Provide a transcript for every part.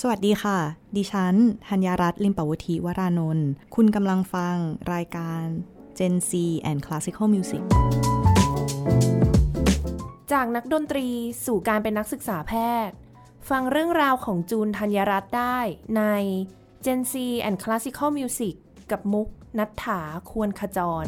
สวัสดีค่ะ ดิฉันธัญญรัตน์ลิมปวธีวรานนท์คุณกำลังฟังรายการ Gen C and Classical Music จากนักดนตรีสู่การเป็นนักศึกษาแพทย์ ฟังเรื่องราวของจูนธัญรัตน์ได้ใน Gen C and Classical Music กับมุกนัฐถาควรขจร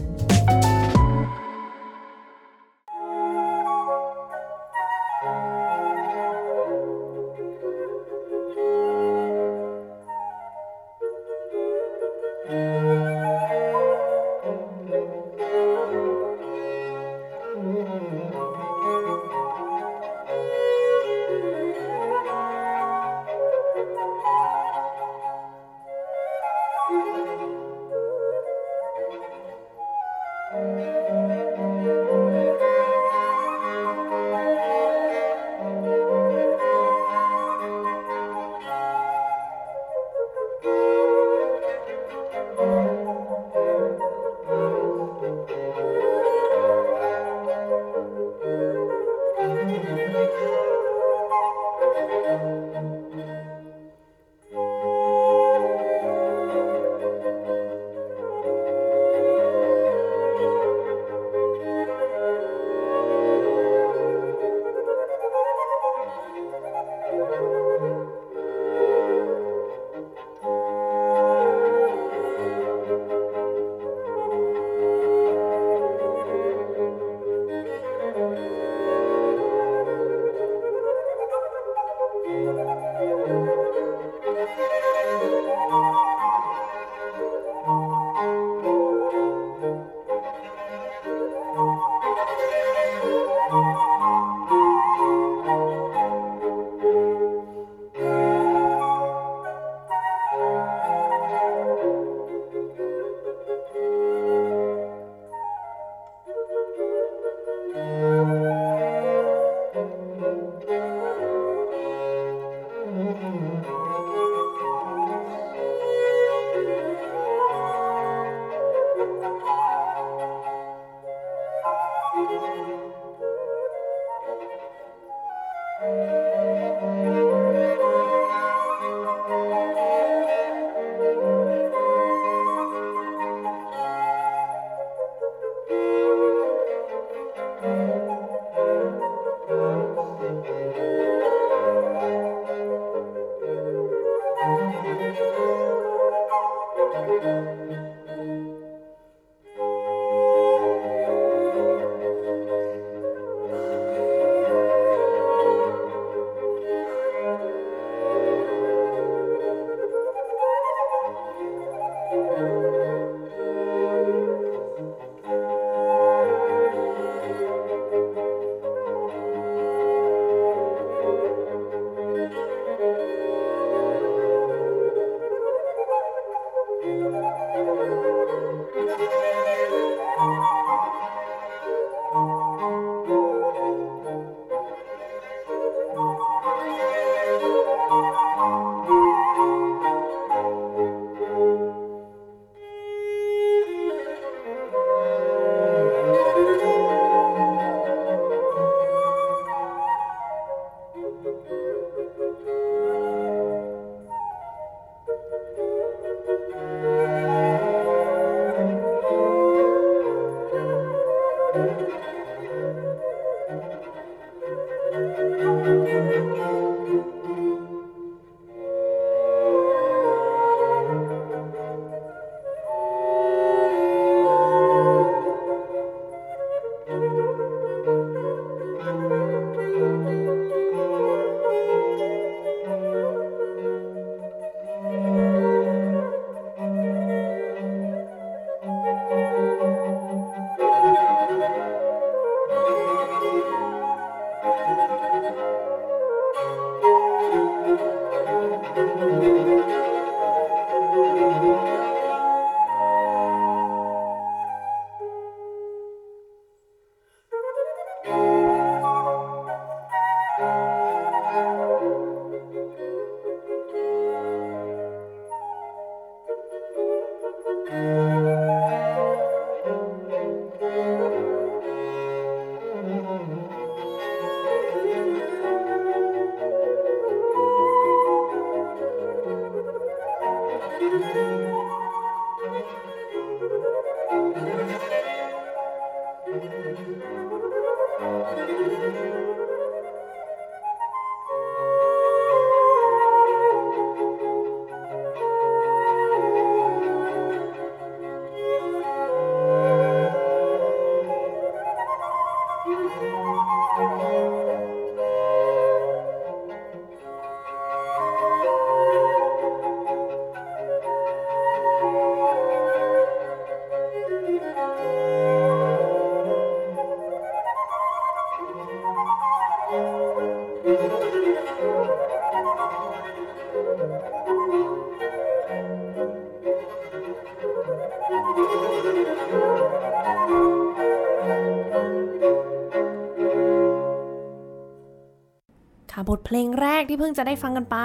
เพลงแรกที่เพิ่งจะได้ฟังกันไป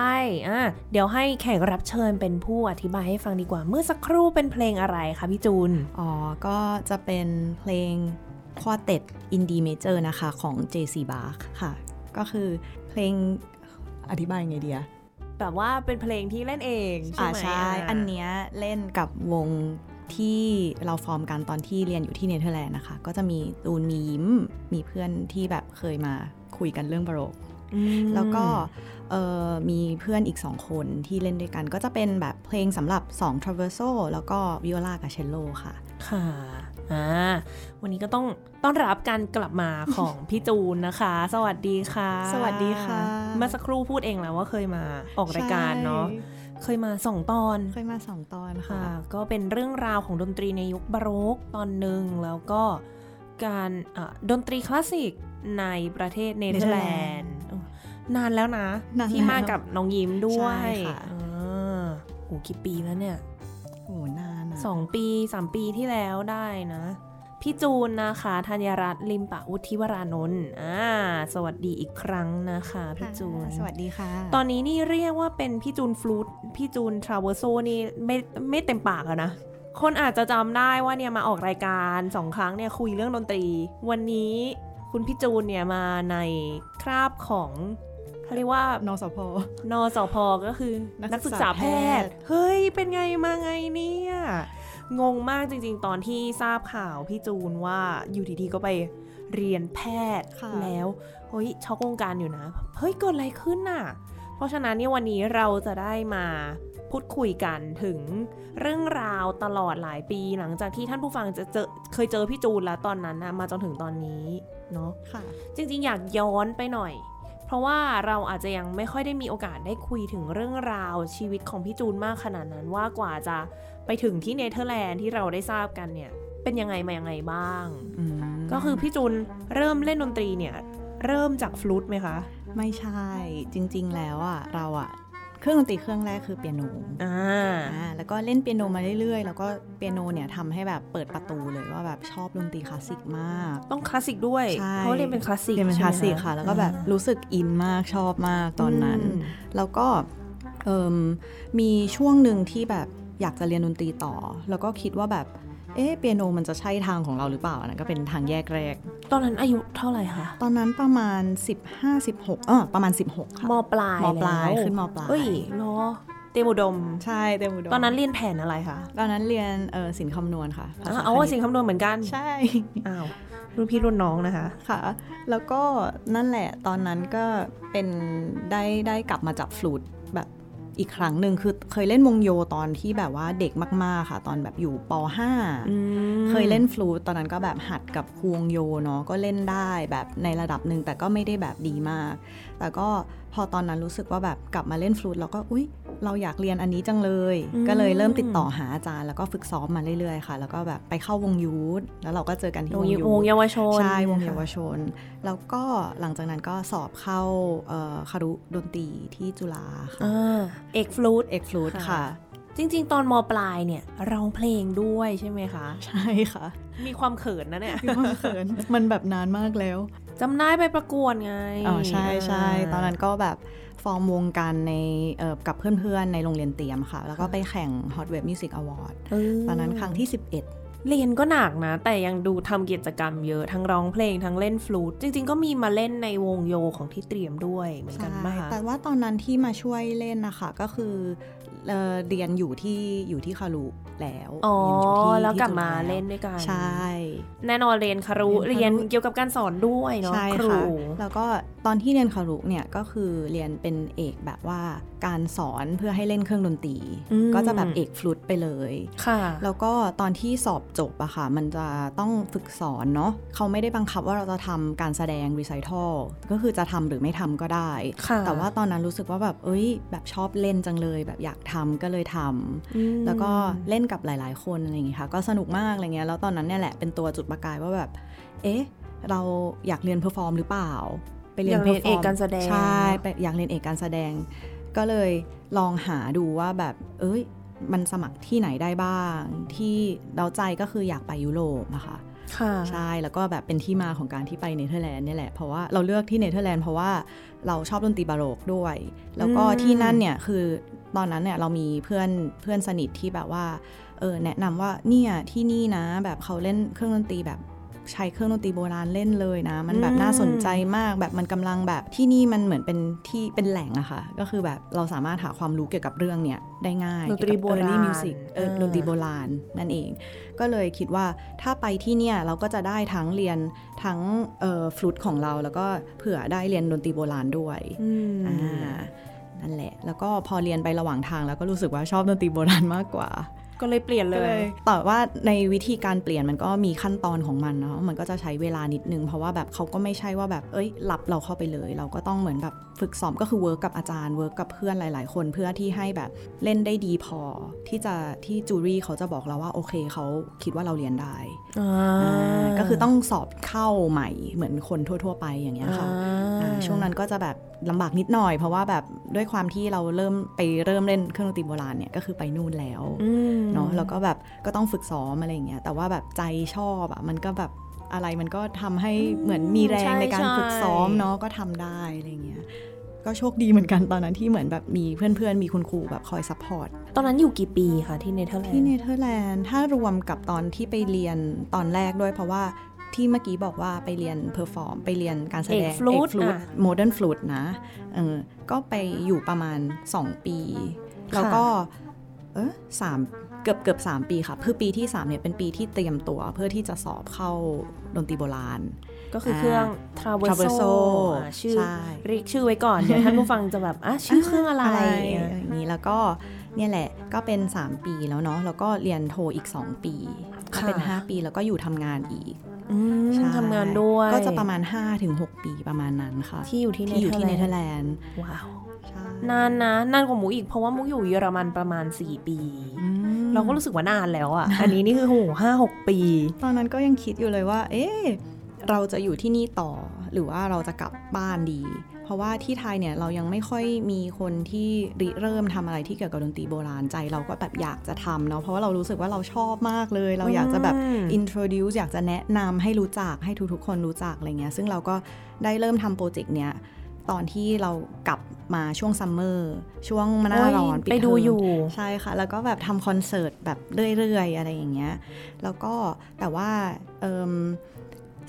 อะเดี๋ยวให้แขกรับเชิญเป็นผู้อธิบายให้ฟังดีกว่า เมื่อสักครู่เป็นเพลงอะไรคะพี่จูน อ๋อ ก็จะเป็นเพลง quartet in D major นะคะของ JC Bach ค่ะ ก็คือเพลงอธิบายไงเดียแบบว่าเป็นเพลงที่เล่นเองใช่อ่าไหมใช่ อันเนี้ยเล่นกับวงที่เราฟอร์มกันตอนที่เรียนอยู่ที่เนเธอร์แลนด์นะคะ ก็จะมีตูนมียิ้ม มีเพื่อนที่แบบเคยมาคุยกันเรื่องบาโรกอืม แล้วก็เอ่อมีเพื่อนอีกสองคนที่เล่นด้วยกันก็จะเป็นแบบเพลงสำหรับ 2 traverso แล้วก็วิโอลากับเชลโลค่ะ ค่ะอ่าวันนี้ก็ต้องต้อนรับการกลับมาของพี่จูนนะคะ สวัสดีค่ะ สวัสดีค่ะ เมื่อสักครู่พูดเองแล้วว่าเคยมาออกรายการเนาะเคยมาสองตอน เคยมาสองตอนค่ะค่ะก็เป็นเรื่องราวของดนตรีในยุคบาโรกตอนหนึ่งแล้วก็การอะดนตรีคลาสสิก ในประเทศเนเธอร์แลนด์เออนานแล้วนะนานที่มาแล้วกับน้องยิ้มด้วยใช่ค่ะอ่าโอ้กี่ปีแล้วเนี่ยโอ้นานอะสองปีสามปีที่แล้วได้นะ พี่จูนนะคะธัญรัตน์ลิมปะวุฒิวรานนท์อ่าสวัสดีอีกครั้งนะคะพี่จูน สวัสดีค่ะ ตอนนี้นี่เรียกว่าเป็นพี่จูนฟลูตพี่จูน traverso นี่ไม่ไม่เต็มปากอะนะคนอาจจะจำได้ว่าเนี่ยมาออกรายการสองครั้งเนี่ยคุยเรื่องดนตรี วันนี้ คุณพี่จูนเนี่ยมาในคราบของเขาเรียกว่านสพนสพก็คือนันักกศึศึกกษาษาแพแพททย์ย์ เฮ้ย เป็นไงมาไงเนี่ย งงมากจริง ๆ ตอนที่ทราบข่าวพี่จูนว่าอยู่ดีๆก็ไปเรียนแพทย์ค่ะแล้วเฮ้ยช็อกวงการอยู่นะ เฮ้ยเกิดอะไรขึ้นน่ะ เพราะฉะนั้นเนี่ยวันนี้เราจะได้มาพูดคุยกันถึงเรื่องราวตลอดหลายปีหลังจากที่ท่านผู้ฟังจะเจอเคยเจอพี่จูนแล้วตอนนั้นนะมาจนถึงตอนนี้ เนาะค่ะจริงๆ อยากย้อนไปหน่อย เพราะว่าเราอาจจะยังไม่ค่อยได้มีโอกาสได้คุยถึงเรื่องราวชีวิตของพี่จูนมากขนาดนั้นว่ากว่าจะไปถึงที่เนเธอร์แลนด์ที่เราได้ทราบกันเนี่ยเป็นยังไงมายังไงบ้างอืมก็คือพี่จูนเริ่มเล่นดนตรีเนี่ยเริ่มจากฟลูตไหมคะ ไม่ใช่จริงๆแล้วอะเราอะ เครื่องดนตรีเครื่องแรกคือเปียโนอ่าอ่าแล้วก็เล่นเปียโนมาเรื่อยๆ แล้วก็เปียโนเนี่ยทำให้แบบเปิดประตูเลยว่าแบบชอบดนตรีคลาสสิกมาก ต้องคลาสสิกด้วยใช่เพราะเรียนเป็นคลาสสิกเรียนเป็นคลาสสิกค่ะ แล้วก็แบบรู้สึกอินมากชอบมากตอนนั้นมแล้วก็เอิ่มมีช่วงหนึ่งที่แบบอยากจะเรียนดนตรีต่อ แล้วก็คิดว่าแบบ เอ๊ะเปียโนมันจะใช่ทางของเราหรือเปล่าอันนั้นก็เป็นทางแยกแรก ตอนนั้นอายุเท่าไหร่คะตอนนั้นประมาณ 15 16เออประมาณ 16 ค่ะมปลายมปลายแล้วขึ้นมปลายเฮ้ยเหรอเตรียมอุดม ใช่เต็มอุดม ตอนนั้นเรียนแผนอะไรคะตอนนั้นเรียนเออศิลป์คำนวณค่ะภาอ่าษาเอาคณิตสิ่งคำนวณเหมือนกันใช่อ้าวรุ่นพี่รุ่นน้องนะคะค่ะ แล้วก็นั่นแหละตอนนั้นก็เป็นได้ได้กลับมาจับฟลูตแบบ อีกครั้งหนึ่งคือเคยเล่นวงโยตอนที่แบบว่าเด็กมาก ๆ ค่ะ ตอนแบบอยู่ป .5 เคยเล่นฟลูตตอนนั้นก็แบบหัดกับครูวงโยเนาะก็เล่นได้แบบในระดับหนึ่งแต่ก็ไม่ได้แบบดีมาก แต่ก็พอตอนนั้นรู้สึกว่าแบบกลับมาเล่นฟลูตแล้วก็อุ๊ย เราอยากเรียนอันนี้จังเลยอืมก็เลยเริ่มติดต่อหาอาจารย์ แล้วก็ฝึกซ้อมมาเรื่อยๆค่ะ แล้วก็แบบไปเข้าวงยูทแล้วเราก็เจอกันที่ววงงยูยูวงทเยาวชนใช่วงเยาวชน แล้วก็หลังจากนั้นก็สอบเข้าเอ่อคารุดนตรีที่จุฬาค่ะอ่าเอกฟลูตเอกฟลูตค่ะค่ะ จริง ๆ ตอนมปลายเนี่ยร้องเพลงด้วยใช่ไหมคะ ใช่ค่ะ มีความเขินนะเนี่ยมีความเขินมันแบบนานมากแล้วจำได้ไปประกวดไงอ๋อใช่ใช่าตอนนั้นก็แบบฟอร์มวงกันในเอ่อกับเพื่อนๆ ในโรงเรียนเตรียมค่ะ แล้วก็ไปแข่ง Hot Web Music Award เออตอนนั้นครั้งที่เรียนก็หนักนะ แต่ยังดูทำกิจกรรมเยอะทั้งร้องเพลงทั้งเล่นฟลูตจริง ๆ ก็มีมาเล่นในวงโยของที่เตรียมด้วยเหมือน11กันใช่ไหมคะแต่ว่าตอนนั้นที่มาช่วยเล่นนะคะก็คือ เอ่อเรียนอยู่ที่อยู่ที่คารุแล้วอ๋อเรียนอยู่ที่แล้วกลับที่จุฬมาเล่นด้วยกันใช่ แน่นอนเรียนคารุเรีเรียยนนคารุเกี่ยวกับการสอนด้วยเนาะใช่ครูค่ะแล้วก็ตอนที่เรียนคารุเนี่ยก็คือเรียนเป็นเอกแบบว่าการสอนเพื่อให้เล่นเครื่องดนตรีอืมก็จะแบบเอกฟลุตไปเลยค่ะ แล้วก็ตอนที่สอบจบอะค่ะ มันจะต้องฝึกสอนเนาะเขาไม่ได้บังคับว่าเราจะทำการแสดงรีไซ t อลก็คือจะทำหรือไม่ทำก็ได้ค่ะแต่ว่าตอนนั้นรู้สึกว่าแบบเอ้ย แบบชอบเล่นจังเลยแบบอยากทำก็เลยทำอืมแล้วก็เล่นกับหลาย ๆ คนอะไรอย่างงี้ค่ะ ก็สนุกมากอะไรเงี้ยแล้วตอนนั้นเนี่ยแหละเป็นตัวจุดประกายว่าแบบ เอ๊ะ เราอยากเรียน perform หรือเปล่า ไปเรียนอยากเรียน perform เอกการแสดงใช่ไปอยากเรียนเอกการแสดง ก็เลยลองหาดูว่าแบบ เอ้ยมันสมัครที่ไหนได้บ้าง ที่เราใจก็คืออยากไปยุโรปนะคะค่ะใช่แล้วก็แบบเป็นที่มาของการที่ไปเนเธอร์แลนด์เนี่ยแหละเพราะว่าเราเลือกที่เนเธอร์แลนด์เพราะว่าเราชอบดนตรีบาโรกด้วย แล้วก็อืมที่นั่นเนี่ยคือ ตอนนั้นเนี่ยเรามีเพื่อนเพื่อนสนิทที่แบบว่าเออแนะนำว่าเนี่ยที่นี่นะ แบบเขาเล่นเครื่องดนตรีแบบใช้เครื่องดนตรีโบราณเล่นเลยนะ มันแบบน่าสนใจมากแบบมันกำลังแบบที่นี่มันเหมือนเป็นที่เป็นแหล่งอะค่ะ ก็คือแบบเราสามารถหาความรู้เกี่ยวกับเรื่องเนี่ยได้ง่ายดนตรีโบราณเกี่ยวกับ early music เอออ่าดนตรีโบราณนั่นเอง ก็เลยคิดว่าถ้าไปที่เนี่ยเราก็จะได้ทั้งเรียนทั้งเอ่อฟลุตของเราแล้วก็เผื่อได้เรียนดนตรีโบราณด้วยอืมอ่า นั่นแหละ แล้วก็พอเรียนไประหว่างทางแล้วก็รู้สึกว่าชอบดนตรีโบราณมากกว่า ก็เลยเปลี่ยนเลย แต่ว่าในวิธีการเปลี่ยนมันก็มีขั้นตอนของมันเนาะ มันก็จะใช้เวลานิดนึง เพราะว่าแบบเขาก็ไม่ใช่ว่าแบบเอ้ยรับเราเข้าไปเลย เราก็ต้องเหมือนแบบฝึกซ้อมก็คือ work กับอาจารย์ work กับเพื่อนหลาย ๆ คนเพื่อที่ให้แบบเล่นได้ดีพอ ที่จะที่จูรี่เขาจะบอกเราว่าโอเคเขาคิดว่าเราเรียนได้อ่าอ่าก็คือต้องสอบเข้าใหม่เหมือนคนทั่ว ๆ ไปอย่างเงี้ยค่ะอ่าอ่าช่วงนั้นก็จะแบบลำบากนิดหน่อย เพราะว่าแบบด้วยความที่เราเริ่มไปเริ่มเล่นเครื่องดนตรีโบราณเนี่ยก็คือไปนู่นแล้วอืมเนาะแล้วก็แบบก็ต้องฝึกซ้อมอะไรอย่างเงี้ยแต่ว่าแบบใจชอบอะมันก็แบบอะไรมันก็ทำให้เหมือนมีแรงในการฝึกซ้อมเนาะก็ทำได้อะไรอย่างเงี้ยก็โชคดีเหมือนกันตอนนั้นที่เหมือนแบบมีเพื่อนๆ มีคุณครูแบบคอย support ตอนนั้นอยู่กี่ปีคะที่เนเธอร์แลนด์ที่เนเธอร์แลนด์ถ้ารวมกับตอนที่ไปเรียนตอนแรกด้วยเพราะว่าที่เมื่อกี้บอกว่าไปเรียน perform ไปเรียนการแสดงเอกฟลูตฟลูตอะ modern flute นะเออก็ไปอยู่ประมาณ 2 ปี แล้วก็เออสาม เกือบเกือบสามปีค่ะคือปีที่3เนี่ยเป็นปีที่เตรียมตัวเพื่อที่จะสอบเข้าดนตรีโบราณ ก็คือเครื่อง Traverso Traverso อ่าชื่อใช่เรียกชื่อไว้ก่อนเดี๋ยวท่านผู้ฟังจะแบบอะชื่อเครื่องอะไรอะไรอย่างนี้แล้วก็เนี่ยแหละก็เป็น 3 ปีแล้วเนาะแล้วก็เรียนโทอีก 2 ปีก็เป็นค่ะ5ปีแล้วก็อยู่ทำงานอีกอืมใช่ทำงานด้วย ก็จะประมาณ 5-6 ปีประมาณนั้นค่ะ ที่อยู่ที่ที่อยู่ที่เนเธอร์แลนด์แลนด์ว้าวใช่ นานนะนานกว่ามุกอีกเพราะว่ามุกอยู่เยอรมันประมาณ 4 ปีอืมเราก็รู้สึกว่านานแล้วอะ อันนี้นี่คือโหห้าหกปี ตอนนั้นก็ยังคิดอยู่เลยว่า เอ๊ะเราจะอยู่ที่นี่ต่อ หรือว่าเราจะกลับบ้านดี เพราะว่าที่ไทยเนี่ยเรายังไม่ค่อยมีคนที่ริเริ่มทำอะไรที่เกี่ยวกับดนตรีโบราณใจ เราก็แบบอยากจะทำเนาะเพราะว่าเรารู้สึกว่าเราชอบมากเลย เราอยากจะแบบอืม introduce อยากจะแนะนำให้รู้จักให้ทุกๆ คนรู้จักอะไรเงี้ยซึ่งเราก็ได้เริ่มทำโปรเจกต์เนี้ย ตอนที่เรากลับมาช่วง summer ช่วงหน้าร้อนโอ้ยดไปดูเทมอยู่ ใช่ค่ะ แล้วก็แบบทำคอนเสิร์ตแบบเรื่อยๆ อะไรอย่างเงี้ย แล้วก็แต่ว่าเอิ่ม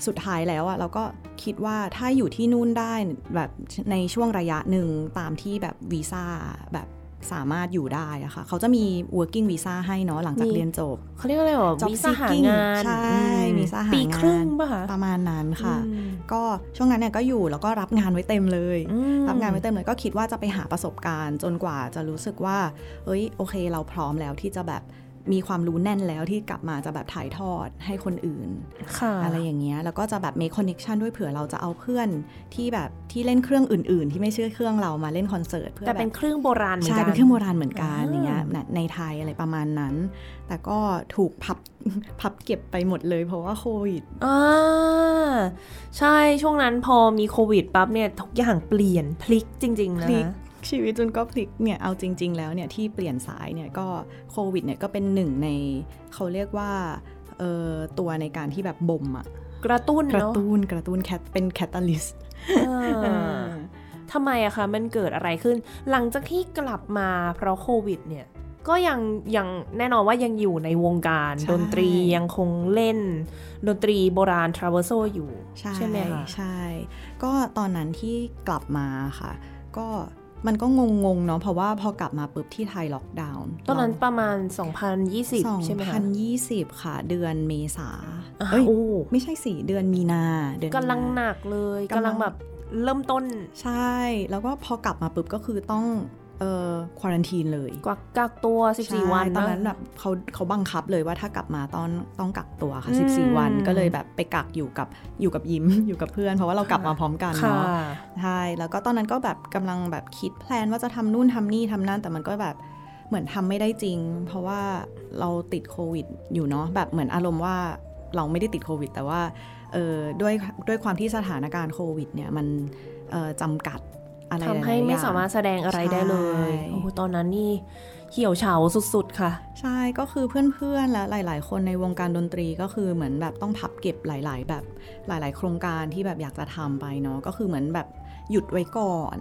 สุดท้ายแล้วอะเราก็คิดว่าถ้าอยู่ที่นู่นได้แบบในช่วงระยะหนึ่งตามที่แบบวีซ่าแบบ สามารถอยู่ได้อะค่ะเขาจะมี working visa ให้เนาะหลังจากมีเรียนจบเขาเรียกว่าอะไรวะ Job วีซ่าหา seeking งานใช่อืมวีซ่าหางานปีครึ่งป่ะคะประมาณนั้นค่ะอืมก็ช่วงนั้นเนี่ยก็อยู่แล้วก็รับงานไว้เต็มเลยอืมรับงานไว้เต็มเลยก็คิดว่าจะไปหาประสบการณ์ จนกว่าจะรู้สึกว่า เอ้ยโอเค เราพร้อมแล้วที่จะแบบ มีความรู้แน่นแล้วที่กลับมาจะแบบถ่ายทอดให้คนอื่นค่ะอะไรอย่างเงี้ย แล้วก็จะแบบ make connection ด้วยเผื่อเราจะเอาเพื่อนที่แบบที่เล่นเครื่องอื่น ๆ ที่ไม่ใช่เครื่องเรามาเล่นคอนเสิร์ตเพื่อแต่แบเป็นบเครื่องโบราณเหมือนใช่กันเป็นเครื่องโบราณเหมือนกันอ่าอย่างเงี้ยในในไทยอะไรประมาณนั้น แต่ก็ถูกพับพับเก็บไปหมดเลย เพราะว่าโควิดอ่าใช่ช่วงนั้นพอมีโควิดปั๊บเนี่ยทุกอย่างเปลี่ยนพลิกจริงๆนะพลิก ชีวิตจนก็พลิกเนี่ยเอาจริง ๆ แล้วเนี่ยที่เปลี่ยนสายเนี่ยก็โควิดเนี่ยก็เป็นหนึ่งในเขาเรียกว่าเอ่อตัวในการที่แบบบ่มอะกระตุ้นกระเนาะตุ้นกระตุ้น cat เป็น catalystเออทำไมอะคะมันเกิดอะไรขึ้น หลังจากที่กลับมาเพราะโควิดเนี่ยก็ยังยังแน่นอนว่ายังอยู่ในวงการใช่ดนตรียังคงเล่น ดนตรีโบราณ traverso อยู่ ใช่ไหมคะใช่ ก็ตอนนั้นที่กลับมาค่ะ ก็ มันก็งงๆเนาะเพราะว่าพอกลับมาปุ๊บที่ไทยล็อกดาวน์ตอนนั้นประมาณ 2020 ใช่ไหมคะ2020 ค่ะ เดือนเมษาอะเอ้ยโอ้ไม่ใช่สี่เดือนมีนาเดือนมีนากำลังหนักเลยกำลังกำลังแบบเริ่มต้นใช่ แล้วก็พอกลับมาปุ๊บก็คือต้อง เอ่อควอรันทีนเลยกักกักตัว 14 วันใช่ตอนเะนั้นแบบเขาเขาบังคับเลยว่าถ้ากลับมาตอนต้องกักตัวค่ะอืม14 วันก็เลยแบบไปกักอยู่กับอยู่กับยิ้มอยู่กับเพื่อน เพราะว่าเรากลับมาพร้อมกันค่ะเนาะใช่แล้วก็ตอนนั้นก็แบบกำลังแบบคิดแพลนว่าจะทำนู่นทำนี่ทำนั่นแต่มันก็แบบเหมือนทำไม่ได้จริง เพราะว่าเราติดโควิดอยู่เนาะแบบเหมือนอารมณ์ว่าเราไม่ได้ติดโควิด แต่ว่าเออด้วยด้วยความที่สถานการณ์โควิดเนี่ยมันเอ่อจำกัด อะไรทำให้ลยๆไม่อย่งสามารถแสดงอะไรได้เลยใช่โอ้โหตอนนั้นนี่เหี่ยวเฉาสุดๆ ค่ะ ใช่ก็คือเพื่อนๆ และหลาย ๆ คนในวงการดนตรีก็คือเหมือนแบบต้องพับเก็บหลาย ๆ แบบหลาย ๆ โครงการที่แบบอยากจะทำไปเนาะก็คือเหมือนแบบหยุดไว้ก่อน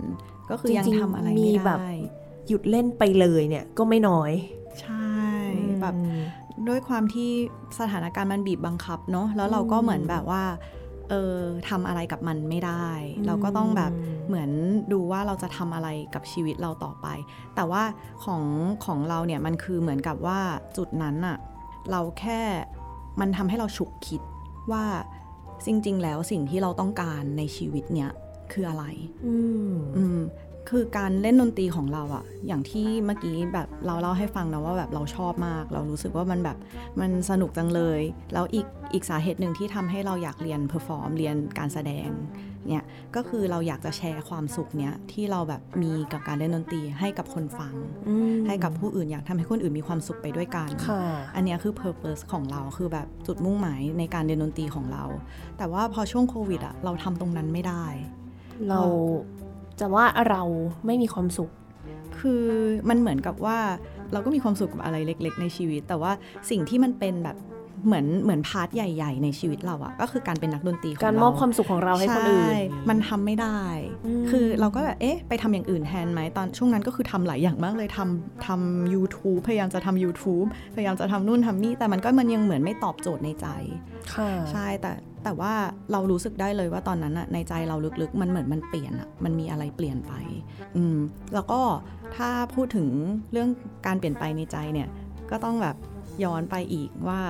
ก็คือยังจริงๆทำอะไรมีไม่แบบได้หยุดเล่นไปเลยเนี่ยก็ไม่น้อย ใช่แบบด้วยความที่สถานการณ์มันบีบบังคับเนาะแล้วเราก็เหมือนแบบว่า เออทำอะไรกับมันไม่ได้ เราก็ต้องแบบเหมือนดูว่าเราจะทำอะไรกับชีวิตเราต่อไป แต่ว่าของของเราเนี่ยมันคือเหมือนกับว่าจุดนั้นอะเราแค่มันทำให้เราฉุกคิดว่าจริง ๆ แล้วสิ่งที่เราต้องการในชีวิตเนี่ยคืออะไร อืมอืม คือการเล่นดนตรีของเราอะอย่างที่เมื่อกี้แบบเราเล่าให้ฟังนะว่าแบบเราชอบมาก เรารู้สึกว่ามันแบบมันสนุกจังเลย แล้วอีกอีกสาเหตุหนึ่งที่ทำให้เราอยากเรียน perform เรียนการแสดงเนี่ยก็คือเราอยากจะแชร์ความสุขเนี้ยที่เราแบบมีกับการเล่นดนตรีให้กับคนฟังอืมให้กับผู้อื่นอยากทำให้คนอื่นมีความสุขไปด้วยกันค่ะอันเนี้ยคือ purpose ของเราคือแบบจุดมุ่งหมายในการเรียนดนตรีของเรา แต่ว่าพอช่วงโควิดอะเราทำตรงนั้นไม่ได้ เรา จะว่าเราไม่มีความสุข คือมันเหมือนกับว่าเราก็มีความสุขกับอะไรเล็ก ๆ ในชีวิต แต่ว่าสิ่งที่มันเป็นแบบเหมือนเหมือน part ใหญ่ ๆ ในชีวิตเราอะก็คือการเป็นนักดนตรีของการเรามอบความสุขของเราให้คนอื่นใช่มันทำไม่ได้อืมคือเราก็แบบเอ๊ะไปทำอย่างอื่นแทนไหมตอนช่วงนั้นก็คือทำหลายอย่างมากเลยทำทำ YouTube พยายามจะทำ YouTube พยายามจะทำนู่นทำนี่แต่มันก็มันยังเหมือนไม่ตอบโจทย์ในใจค่ะใช่แต่ แต่ว่าเรารู้สึกได้เลยว่าตอนนั้นอะในใจเราลึกๆ มันเหมือนมันเปลี่ยนอะมันมีอะไรเปลี่ยนไป อืม แล้วก็ถ้าพูดถึงเรื่องการเปลี่ยนไปในใจเนี่ย ก็ต้องแบบย้อนไปอีกว่า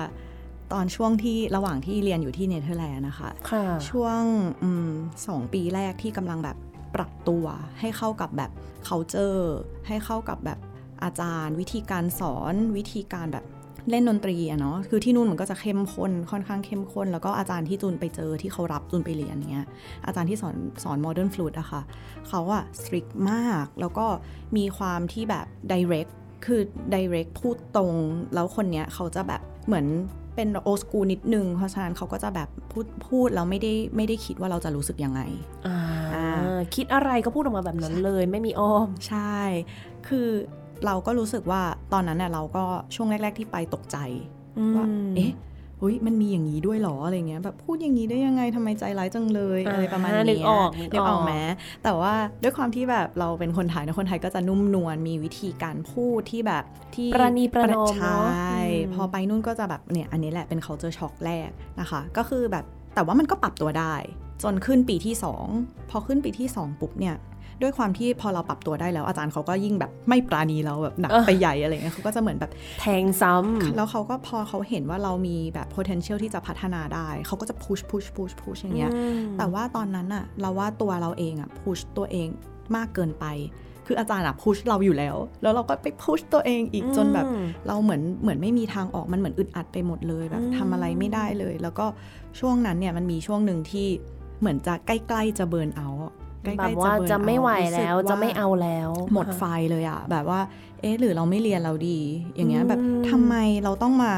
ตอนช่วงที่ระหว่างที่เรียนอยู่ที่เนเธอร์แลนด์นะคะค่ะช่วงอมสองปีแรกที่กำลังแบบปรับตัวให้เข้ากับแบบ culture ให้เข้ากับแบบอาจารย์ วิธีการสอนวิธีการแบบ เล่นดนตรีอะเนาะคือที่นู่นมันก็จะเข้มข้นค่อนข้างเข้มข้น แล้วก็อาจารย์ที่จูนไปเจอที่เขารับจูนไปเรียนเนี้ยอาจารย์ที่สอนสอน modern flute อะค่ะเขาอะ strict มาก แล้วก็มีความที่แบบ direct คือ direct พูดตรง แล้วคนเนี้ยเขาจะแบบเหมือนเป็นโอสกูนิดนึง เพราะฉะนั้นเขาก็จะแบบพูดพูดแล้วไม่ได้ไม่ได้คิดว่าเราจะรู้สึกยังไงอ่าอ่าคิดอะไรก็พูดออกมาแบบนั้นเลย ไม่มีอ้อม ใช่ คือ เราก็รู้สึกว่าตอนนั้นเนี่ยเราก็ช่วงแรก ๆ ที่ไปตกใจว่าเอ๊ะเฮ้ยมันมีอย่างนี้ด้วยเหรออะไรเงี้ยแบบพูดอย่างนี้ได้ยังไงทำไมใจร้ายจังเลยอ่าอะไรประมาณนึนี้กออกนึนึกกออออกกไหมแต่ว่าด้วยความที่แบบเราเป็นคนไทยนะคนไทยก็จะนุ่มนวลมีวิธีการพูดที่แบบที่ประนีประนอมใชเนาะ่อืมพอไปนู่นก็จะแบบเนี่ยอันนี้แหละเป็น culture shock แรกนะคะ ก็คือแบบแต่ว่ามันก็ปรับตัวได้ จนขึ้นปีที่ 2 พอขึ้นปีที่ 2 ปุ๊บเนี่ย ด้วยความที่พอเราปรับตัวได้แล้วอาจารย์เขาก็ยิ่งแบบไม่ปราณีเราแบบหนักไปใหญ่อะไรเงี้ยเขาก็จะเหมือนแบบแทงซ้ำแล้วเขาก็พอเขาเห็นว่าเรามีแบบ potential ที่จะพัฒนาได้เขาก็จะ push push push push อย่างเงี้ยอืมแต่ว่าตอนนั้นอะเราว่าตัวเราเองอะ push ตัวเองมากเกินไปคืออาจารย์อะ push เราอยู่แล้ว แล้วเราก็ไป push ตัวเองอีกจนแบบอืมเราเหมือนเหมือนไม่มีทางออกมันเหมือนอึดอัดไปหมดเลยแบบอืมทำอะไรไม่ได้เลย แล้วก็ช่วงนั้นเนี่ยมันมีช่วงหนึ่งที่เหมือนจะใกล้ๆจะเบิร์นเอา ใกล้แบบๆว่า burn จะไม่ไหว out รู้สึกแล้วจะไม่เอาแล้ว หมดไฟเลยอะแบบว่า เอ๊ะหรือเราไม่เรียนเราดี อย่างเงี้ยอืมแบบทำไมเราต้องมา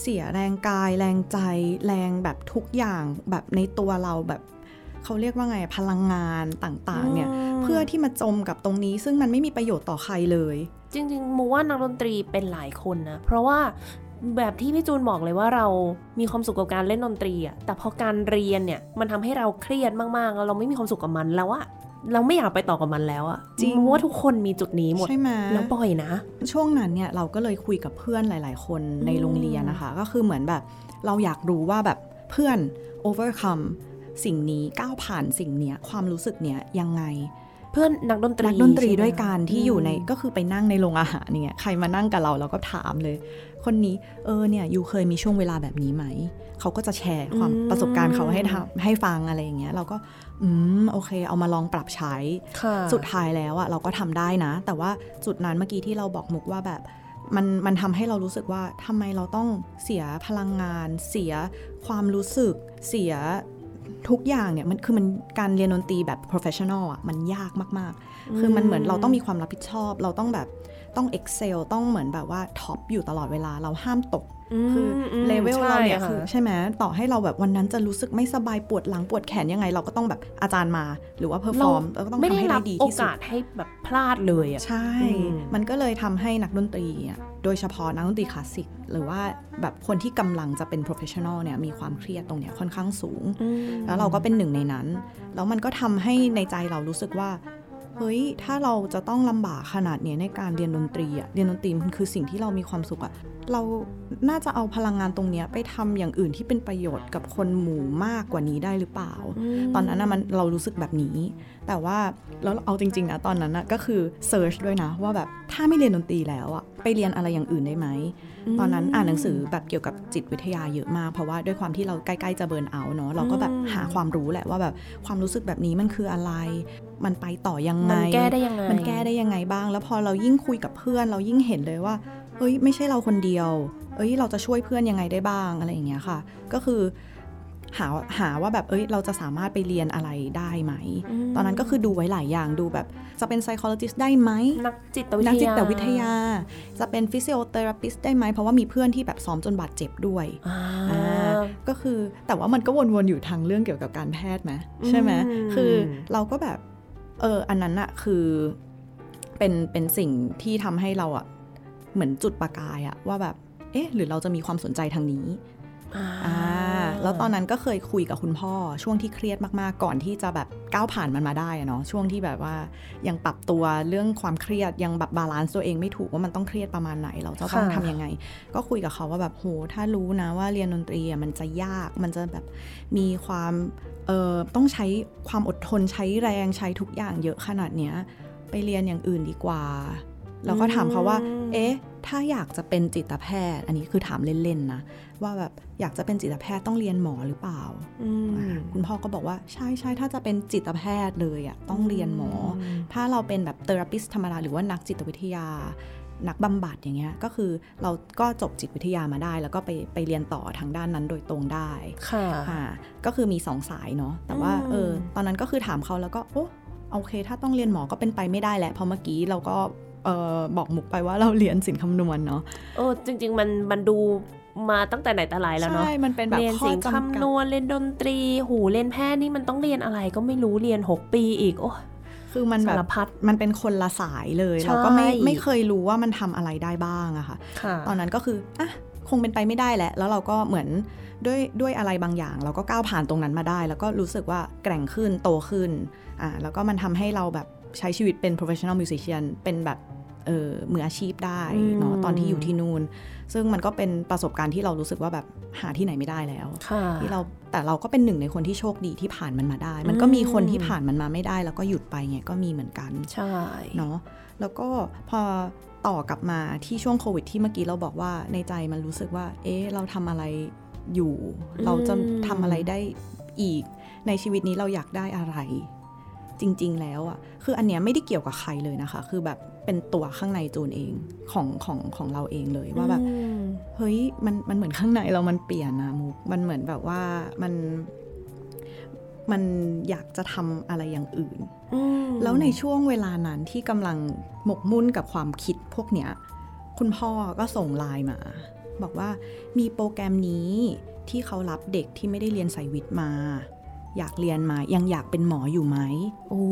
เสียแรงกาย แรงใจ แรงแบบทุกอย่างแบบในตัวเราแบบเขาเรียกว่าไงพลังงานต่างๆ เนี่ยมเพื่อที่มาจมกับตรงนี้ ซึ่งมันไม่มีประโยชน์ต่อใครเลย จริงๆมูว่านักดนตรีเป็นหลายคนนะ เพราะว่า แบบที่พี่จูนบอกเลยว่าเรามีความสุขกับการเล่นดนตรีอะแต่พอการเรียนเนี่ยมันทำให้เราเครียดมากๆแล้วเราไม่มีความสุขกับมันแล้วอะเราไม่อยากไปต่อกับมันแล้วอะจริงมูว่าทุกคนมีจุดนี้หมดใช่ไหมแล้วบ่อยนะ ช่วงนั้นเนี่ยเราก็เลยคุยกับเพื่อนหลาย ๆ คนในโรงเรียนนะคะ ก็คือเหมือนแบบ เราอยากรู้ว่าแบบเพื่อน overcome สิ่งนี้ก้าวผ่านสิ่งเนี้ยความรู้สึกเนี้ยยังไงเพื่อนนักดนตรีนักดนตรีใช่ไหมด้วยกันที่อยู่ในมก็คือไปนั่งในโรงอาหารเนี่ยใครมานั่งกับเราเราก็ถามเลย คนนี้เออเนี่ยยูเคยมีช่วงเวลาแบบนี้ไหม เขาก็จะแชร์ความอืมประสบการณ์เขาให้ทำให้ฟังอะไรอย่างเงี้ยเราก็อืมโอเค เอามาลองปรับใช้ค่ะสุดท้ายแล้วอะเราก็ทำได้นะ แต่ว่าจุดนั้นเมื่อกี้ที่เราบอกมุกว่าแบบมันมันทำให้เรารู้สึกว่าทำไมเราต้องเสียพลังงาน เสียความรู้สึก เสียทุกอย่างเนี่ยมันคือมันการเรียนดนตรีแบบ professional อะมันยากมาก ๆ คือมันเหมือนเราต้องมีความรับผิดชอบ เราต้องแบบ ต้อง Excel ต้องเหมือนแบบว่าท็อปอยู่ตลอดเวลาเราห้ามตกมคืออมเลเวลเราเนี่ยใช่ะคือใช่ไหมต่อให้เราแบบวันนั้นจะรู้สึกไม่สบายปวดหลังปวดแขนยังไง เราก็ต้องแบบอาจารย์มา หรือว่าเพอร์ฟอร์มเราก็ต้องไม่ทำได้ให้รัได้บดีโอที่สุดกาสให้แบบพลาดเลยอะใช่อืมมันก็เลยทำให้นักดนตรีอะโดยเฉพาะนักดนตรีคลาสสิกหรือว่าแบบคนที่กำลังจะเป็น professional เนี่ยมีความเครียดตรงเนี้ยค่อนข้างสูงอืมแล้วเราก็เป็นหนึ่งในนั้น แล้วมันก็ทำให้ในใจเรารู้สึกว่า เฮ้ย ถ้าเราจะต้องลำบากขนาดเนี้ยในการเรียนดนตรีอะเรียนดนตรีมันคือสิ่งที่เรามีความสุขอะเราน่าจะเอาพลังงานตรงเนี้ยไปทำอย่างอื่นที่เป็นประโยชน์กับคนหมู่มากกว่านี้ได้หรือเปล่า ตอนนั้นนะมันเรารู้สึกแบบนี้ แต่ว่าแล้วเอาจริงๆนะตอนนั้นนะก็คือเซิร์ชด้วยนะว่าแบบถ้าไม่เรียนดนตรีแล้วอะไปเรียนอะไรอย่างอื่นได้ไหม ตอนนั้นอ่านหนังสือแบบเกี่ยวกับจิตวิทยาเยอะมาก เพราะว่าด้วยความที่เราใกล้ๆจะเบิร์นเอาท์เนาะเราก็แบบอืมหาความรู้แหละว่าแบบความรู้สึกแบบนี้มันคืออะไร มันไปต่อยังไง มันแก้ได้ยังไงมันแก้ได้ยังไงบ้าง แล้วพอเรายิ่งคุยกับเพื่อน เรายิ่งเห็นเลยว่าเฮ้ยไม่ใช่เราคนเดียว เอ้ยเราจะช่วยเพื่อนยังไงได้บ้างอะไรอย่างเงี้ยค่ะ ก็คือ หาหาว่าแบบเอ้ยเราจะสามารถไปเรียนอะไรได้ไหมมตอนนั้นก็คือดูไว้หลายอย่างดูแบบจะเป็น psychologist ได้ไหมนักจิตวิทยานักจิตวิทยา จะเป็น physiotherapist ได้ไหม เพราะว่ามีเพื่อนที่แบบซ้อมจนบาดเจ็บด้วยอ่าอ่าก็คือแต่ว่ามันก็วนๆอยู่ทางเรื่องเกี่ยวกับการแพทย์ไหมใช่ไหมอืมคือเราก็แบบเอออันนั้นอะคือเป็นเป็นสิ่งที่ทำให้เราอะเหมือนจุดประกายอะว่าแบบเอ๊ะหรือเราจะมีความสนใจทางนี้อ่าอ่า แล้วตอนนั้นก็เคยคุยกับคุณพ่อ ช่วงที่เครียดมากๆ ก่อนที่จะแบบก้าวผ่านมันมาได้อะเนาะช่วงที่แบบว่ายังปรับตัวเรื่องความเครียดยังแบบ balance ตัวเองไม่ถูกว่ามันต้องเครียดประมาณไหน เราจะต้องทำยังไง ก็คุยกับเขาว่าแบบโหถ้ารู้นะว่าเรียนดนตรีอะมันจะยากมันจะแบบมีความเอ่อต้องใช้ความอดทนใช้แรงใช้ทุกอย่างเยอะขนาดเนี้ยไปเรียนอย่างอื่นดีกว่า แล้วก็ถามเขาว่าอืมเอ๊ะ ถ้าอยากจะเป็นจิตแพทย์ อันนี้คือถามเล่นๆนะ ว่าแบบอยากจะเป็นจิตแพทย์ต้องเรียนหมอหรือเปล่าอืมอ่าคุณพ่อก็บอกว่าใช่ใช่ถ้าจะเป็นจิตแพทย์เลยอะต้องเรียนหมออมถ้าเราเป็นแบบเทอราปิสธรรมดาหรือว่านักจิตวิทยา นักบำบัดอย่างเงี้ย ก็คือเราก็จบจิตวิทยามาได้ แล้วก็ไปไปเรียนต่อทางด้านนั้นโดยตรงได้ ค่ะอ่าก็คือมีสองสายเนาะ แต่ว่าอืมเออตอนนั้นก็คือถามเขาแล้วก็โอ้โอเค ถ้าต้องเรียนหมอก็เป็นไปไม่ได้แหละเพราะเมื่อกี้เราก็เออบอกมุกไปว่าเราเรียนสินคำนวณเนาะเออจริง ๆ มันมันดูมาตั้งแต่ไหนแต่ไรแล้วเนาะใช่ มันเป็นแบบเรียนข้อสิ่งจำกัดคำนวณเรียนดนตรี หูเรียนแพทย์นี่มันต้องเรียนอะไรก็ไม่รู้เรียน 6 ปีอีกโอ้คือมันแบสารบพัดมันเป็นคนละสายเลยใช่เราก็ไม่ไม่เคยรู้ว่ามันทำอะไรได้บ้างอะค่ะค่ะ ตอนนั้นก็คืออะคงเป็นไปไม่ได้แหละ แล้วเราก็เหมือนด้วยด้วยอะไรบางอย่าง เราก็ก้าวผ่านตรงนั้นมาได้ แล้วก็รู้สึกว่าแกร่งขึ้นโตขึ้นอ่าแล้วก็มันทำให้เราแบบ ใช้ชีวิตเป็น professional musician เป็นแบบเออมืออาชีพได้เนาะอืมตอนที่อยู่ที่นู่นซึ่งมันก็เป็นประสบการณ์ที่เรารู้สึกว่าแบบหาที่ไหนไม่ได้แล้วค่ะที่เราแต่เราก็เป็นหนึ่งในคนที่โชคดีที่ผ่านมันมาได้ มันก็มีคนที่ผ่านมันมาไม่ได้ แล้วก็หยุดไปไงก็มีเหมือนกันใช่เนาะแล้วก็พอต่อกลับมาที่ช่วงโควิดที่เมื่อกี้เราบอกว่าในใจมันรู้สึกว่า เอ๊ะเราทำอะไรอยู่ เราจะทำอะไรได้อีก ในชีวิตนี้เราอยากได้อะไร จริง ๆ แล้วอะ่ะคืออันเนี้ยไม่ได้เกี่ยวกับใครเลยนะคะ คือแบบเป็นตัวข้างในจูนเองของของของเราเองเลยว่าแบบอืมเฮ้ยมันมันเหมือนข้างในเรามันเปลี่ยนนะมุกมันเหมือนแบบว่ามันมันอยากจะทำอะไรอย่างอื่นอืมแล้วในช่วงเวลานั้นที่กำลังหมกมุ่นกับความคิดพวกเนี้ย คุณพ่อก็ส่งไลน์มา บอกว่ามีโปรแกรมนี้ที่เขารับเด็กที่ไม่ได้เรียนสายวิทย์มา อยากเรียนมายังอยากเป็นหมออยู่ไหมโอ้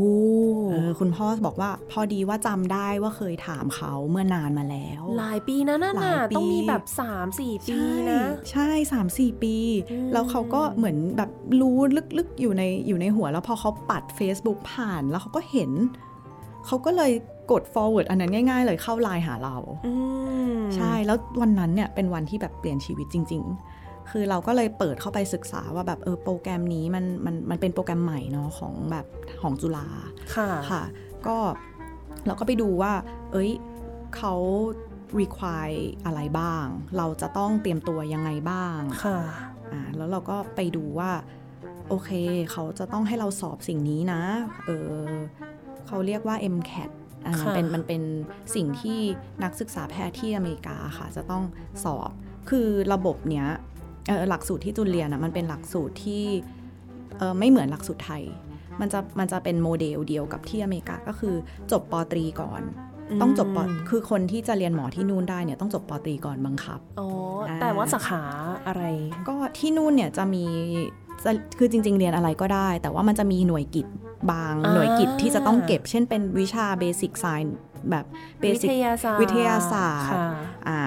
เออคุณพ่อบอกว่าพอดีว่าจำได้ว่าเคยถามเขาเมื่อนานมาแล้ว หลายปีนะนั่นหลาน่ะยปีต้องมีแบบ 3-4 ปีใช่นะ ใช่สามสี่ปีอืมแล้วเขาก็เหมือนแบบรู้ลึกๆอยู่ในอยู่ในหัว แล้วพอเขาปัด Facebook ผ่านแล้วเขาก็เห็น เขาก็เลยกด forward อันนั้นง่าย ๆ เลยเข้าไลน์หาเราอืมใช่แล้ววันนั้นเนี่ยเป็นวันที่แบบเปลี่ยนชีวิตจริง ๆ คือเราก็เลยเปิดเข้าไปศึกษาว่าแบบเออโปรแกรมนี้มันมันมันเป็นโปรแกรมใหม่เนาะของแบบของจุฬาค่ะค่ะ ก็เราก็ไปดูว่า เอ้ยเขา require อะไรบ้าง เราจะต้องเตรียมตัวยังไงบ้างค่ะอ่าแล้วเราก็ไปดูว่าโอเค เขาจะต้องให้เราสอบสิ่งนี้นะ เออเขาเรียกว่า MCAT อ่ามันค่ะเป็นมันเป็นสิ่งที่นักศึกษาแพทย์ที่อเมริกาค่ะ จะต้องสอบ คือระบบเนี้ยเอ่อ หลักสูตรที่จุนเรียนอะมันเป็นหลักสูตรที่เออไม่เหมือนหลักสูตรไทย มันจะมันจะเป็นโมเดลเดียวกับที่อเมริกาก็คือจบปอตรีก่อน ต้องจบปอคือคนที่จะเรียนหมอที่นู่นได้เนี่ยต้องจบปอตรีก่อนบังคับอ๋ออ่าแต่ว่าสาขาอะไร ก็ที่นู่นเนี่ยจะมีจะคือจริง ๆ เรียนอะไรก็ได้ แต่ว่ามันจะมีหน่วยกิจบางอ่าหน่วยกิจที่จะต้องเก็บ เช่นเป็นวิชาเบสิกไซน์แบบเบวิสิกทยาศาสตร์วิทยาศาสตร์ค่ะอ่า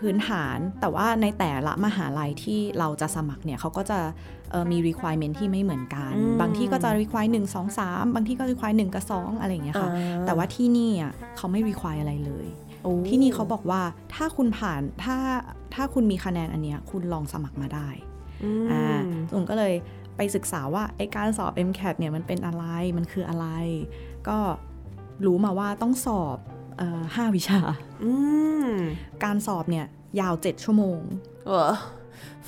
พื้นฐาน แต่ว่าในแต่ละมหาลัยที่เราจะสมัครเนี่ยเขาก็จะเอ่อมี requirement ที่ไม่เหมือนกันอืมบางที่ก็จะ require 1 2 3 บางที่ก็ require 1กับ2อะไรอย่างเงี้ยค่ะอ่าแต่ว่าที่นี่อะเขาไม่ require อะไรเลยโอ้ที่นี่เขาบอกว่าถ้าคุณผ่านถ้าถ้าคุณมีคะแนนอันเนี้ยคุณลองสมัครมาได้อืมอ่าตุนก็เลยไปศึกษาว่าไอการสอบ MCAT เนี่ยมันเป็นอะไรมันคืออะไร ก็รู้มาว่าต้องสอบเอ่อ ห้าวิชาอืมการสอบเนี่ยยาว7ชั่วโมงเออ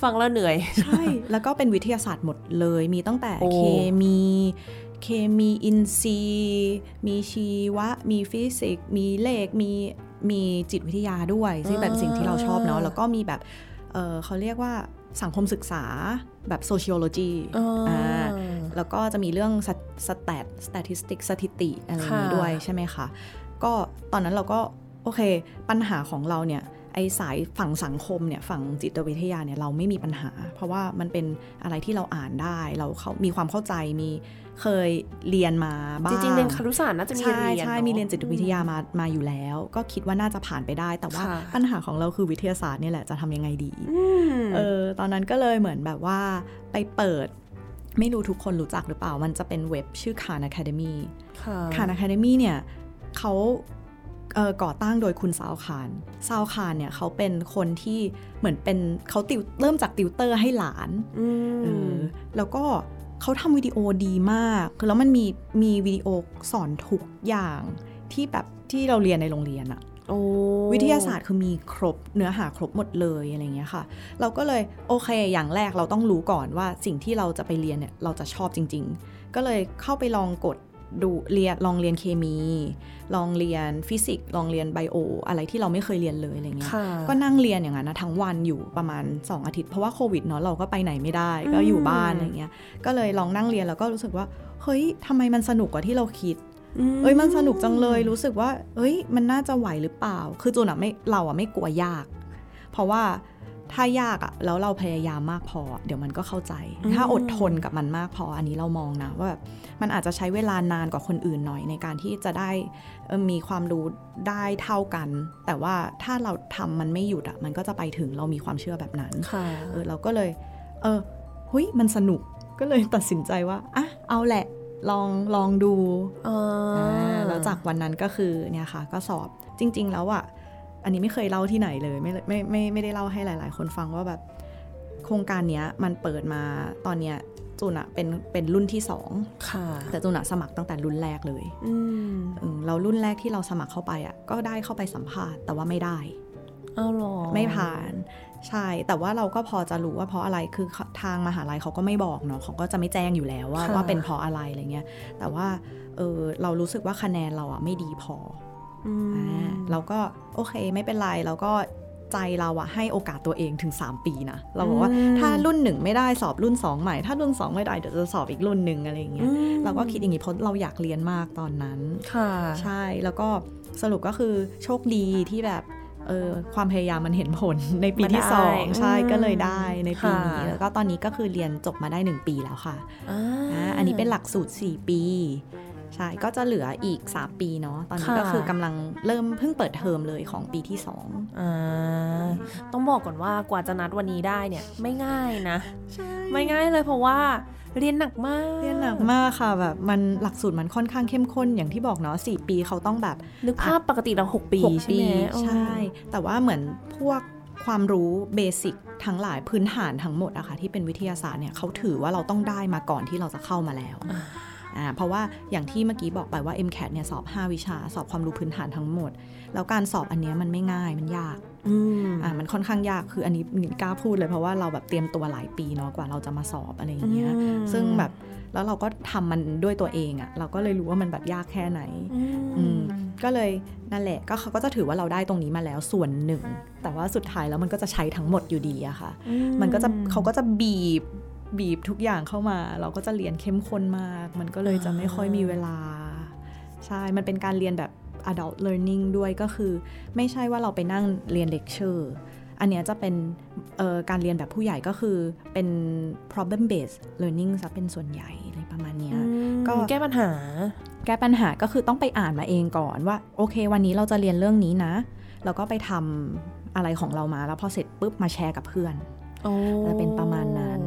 ฟังแล้วเหนื่อย ใช่ แล้วก็เป็นวิทยาศาสตร์หมดเลย มีตั้งแต่โอ้เคมี เคมีอินทรีย์มีชีวะ มีฟิสิกส์ มีเลข มีมีจิตวิทยาด้วย ซึ่งแบบสิ่งที่เราชอบเนาะ แล้วก็มีแบบเออเขาเรียกว่าสังคมศึกษาแบบ sociology อ่าอ่าแล้วก็จะมีเรื่อง stat statistic สถิติอะไรอย่างนี้ค่ะด้วยใช่ไหมคะ ก็ตอนนั้นเราก็โอเค ปัญหาของเราเนี่ยไอสายฝั่งสังคมเนี่ยฝั่งจิตวิทยาเนี่ยเราไม่มีปัญหา เพราะว่ามันเป็นอะไรที่เราอ่านได้เราเขามีความเข้าใจมีเคยเรียนมาบ้างจริงๆเรียนครุศาสตร์น่าจะมีใช่เรียนใช่อะมีเรียนจิตวิทยามามาอยู่แล้ว ก็คิดว่าน่าจะผ่านไปได้ แต่ว่าค่ะปัญหาของเราคือวิทยาศาสตร์เนี่ยแหละจะทำยังไงดีอืมเออตอนนั้นก็เลยเหมือนแบบว่าไปเปิดไม่รู้ทุกคนรู้จักหรือเปล่า มันจะเป็นเว็บชื่อ Khan Academy ค่ะ Khan Academy เนี่ย เขาเอ่อก่อตั้งโดยคุณซาวคานซาวคานเนี่ยเขาเป็นคนที่เหมือนเป็นเขาติวเริ่มจากติวเตอร์ให้หลานอืเอมอแล้วก็เขาทำวิดีโอดีมากคือแล้วมันมีมีวิดีโอสอนทุกอย่างที่แบบที่เราเรียนในโรงเรียนอะโอ้วิทยาศาสตร์คือมีครบเนื้อหาครบหมดเลยอะไรเงี้ยค่ะ เราก็เลยโอเคอย่างแรกเราต้องรู้ก่อนว่าสิ่งที่เราจะไปเรียนเนี่ยเราจะชอบจริง ๆ ก็เลยเข้าไปลองกด ดูเรียนลองเรียนเคมี ลองเรียนฟิสิกส์ลองเรียน bio อะไรที่เราไม่เคยเรียนเลยอะไรเงี้ยค่ะก็นั่งเรียนอย่างนั้นนะทั้งวันอยู่ประมาณ 2 อาทิตย์เพราะว่าโควิดเนาะเราก็ไปไหนไม่ได้ ก็อยู่บ้านอะไรเงี้ยก็เลยลองนั่งเรียนแล้วก็รู้สึกว่าเฮ้ยทำไมมันสนุกกว่าที่เราคิดเอ้ยมันสนุกจังเลยรู้สึกว่า เอ้ย มันน่าจะไหวหรือเปล่า คือจูนอะไม่เราอะไม่กลัวยาก เพราะว่า ถ้ายากอะแล้วเราพยายามมากพอ เดี๋ยวมันก็เข้าใจอืมถ้าอดทนกับมันมากพอ อันนี้เรามองนะว่าแบบมันอาจจะใช้เวลานานกว่าคนอื่นหน่อยในการที่จะได้เอ่อมีความรู้ได้เท่ากัน แต่ว่าถ้าเราทำมันไม่หยุดอะมันก็จะไปถึงเรามีความเชื่อแบบนั้นค่ะเออเราก็เลย เออเฮ้ยมันสนุกก็เลยตัดสินใจว่าอะเอาแหละลองลองดูอ่าอ่าแล้วจากวันนั้นก็คือเนี่ยค่ะ ก็สอบจริง ๆ แล้วอะ อันนี้ไม่เคยเล่าที่ไหนเลยไม่ไม่ไม่ไม่ได้เล่าให้หลาย ๆ คนฟังว่าแบบโครงการเนี้ยมันเปิดมาตอนเนี้ยจูนอะเป็นเป็นรุ่นที่สองค่ะแต่จูนอะสมัครตั้งแต่รุ่นแรกเลยอืมเออเรารุ่นแรกที่เราสมัครเข้าไปอะก็ได้เข้าไปสัมภาษณ์แต่ว่าไม่ได้เอาหรอไม่ผ่านใช่ แต่ว่าเราก็พอจะรู้ว่าเพราะอะไรคือทางมหาลัยเขาก็ไม่บอกเนาะเขาก็จะไม่แจ้งอยู่แล้วว่าค่ะว่าเป็นเพราะอะไรอะไรเงี้ยแต่ว่าเออเรารู้สึกว่าคะแนนเราอะไม่ดีพออืมอ่า เราก็โอเคไม่เป็นไรเราก็ใจเราอะให้โอกาสตัวเองถึง 3 ปีนะ เราบอกว่าอืมถ้ารุ่นหนึ่งไม่ได้สอบรุ่น 2 ใหม่ ถ้ารุ่น 2 ไม่ได้เดี๋ยวจะสอบอีกรุ่นหนึ่งอะไรอย่างเงี้ยอืมเราก็คิดอย่างนี้เพราะเราอยากเรียนมากตอนนั้นค่ะใช่แล้วก็สรุปก็คือโชคดีที่แบบเออความพยายามมันเห็นผลในปีที่มาได้สองใช่อืมก็เลยได้ในปีนี้ค่ะแล้วก็ตอนนี้ก็คือเรียนจบมาได้ 1 ปีแล้วค่ะอ่าอ่าอันนี้เป็นหลักสูตร 4 ปี ใช่ก็จะเหลืออีก 3 ปีเนาะตอนนี้ค่ะก็คือกำลังเริ่มเพิ่งเปิดเทอมเลยของปีที่อ่าต้องบอกก่อนว่ากว่าจะนัดวันนี้ได้เนี่ยไม่ง่ายนะ2ไม่ง่ายเลยเพราะว่าเรียนหนักมาก เรียนหนักมากค่ะแบบมันหลักสูตรมันค่อนข้างเข้มข้นอย่างที่บอกเนาะ4ปีเขาต้องแบบนึกภาพปกติเราหกปีหกใช่ไหมใช่ แต่ว่าเหมือนพวกความรู้เบสิกทั้งหลายพื้นฐานทั้งหมดอะค่ะที่เป็นวิทยาศาสตร์เนี่ยเขาถือว่าเราต้องได้มาก่อนที่เราจะเข้ามาแล้ว อ่าเพราะว่าอย่างที่เมื่อกี้บอกไปว่า MCAT เนี่ยสอบ 5 วิชา สอบความรู้พื้นฐานทั้งหมด แล้วการสอบอันเนี้ยมันไม่ง่ายมันยากอืมอ่ามันค่อนข้างยากคืออันนี้มินกล้าพูดเลยเพราะว่าเราแบบเตรียมตัวหลายปีเนาะกว่าเราจะมาสอบอะไรอย่างเงี้ยอืมซึ่งแบบแล้วเราก็ทำมันด้วยตัวเองอะเราก็เลยรู้ว่ามันแบบยากแค่ไหนอืมก็เลยนั่นแหละก็เขาก็จะถือว่าเราได้ตรงนี้มาแล้วส่วนหนึ่ง แต่ว่าสุดท้ายแล้วมันก็จะใช้ทั้งหมดอยู่ดีอะค่ะอืมันก็จะเขาก็จะบีบ บีบทุกอย่างเข้ามา เราก็จะเรียนเข้มข้นมาก มันก็เลยจะไม่ค่อยมีเวลา ใช่ มันเป็นการเรียนแบบ adult learning ด้วยก็คือ ไม่ใช่ว่าเราไปนั่งเรียนเลคเชอร์อันเนี้ยจะเป็นการเรียนแบบผู้ใหญ่ก็คือเป็น problem based learning ซะเป็นส่วนใหญ่อะไรประมาณเนี้ยก็แก้ปัญหา แก้ปัญหาก็คือต้องไปอ่านมาเองก่อนว่า โอเค วันนี้เราจะเรียนเรื่องนี้นะ แล้วก็ไปทำอะไรของเรามาแล้วพอเสร็จปุ๊บมาแชร์กับเพื่อนจะเป็นประมาณนั้น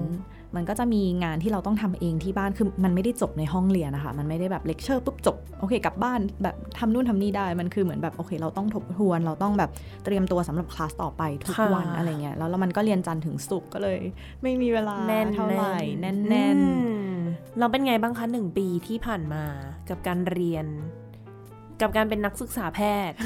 มันก็จะมีงานที่เราต้องทำเองที่บ้านคือมันไม่ได้จบในห้องเรียนนะคะ มันไม่ได้แบบเลคเชอร์ปุ๊บจบโอเคกลับบ้านแบบทำนู่นทำนี่ได้มันคือเหมือนแบบโอเค เราต้องทบทวน เราต้องแบบเตรียมตัวสำหรับคลาสต่อไปทุกวันอะไรเงี้ยแล้วแล้วมันก็เรียนจันทร์ถึงศุกร์ก็เลย ไม่มีเวลาเท่าไหร่แน่นแน่นเราเป็นไงบ้างคะหนึ่งปีที่ผ่านมากับการเรียน กับการเป็นนักศึกษาแพทย์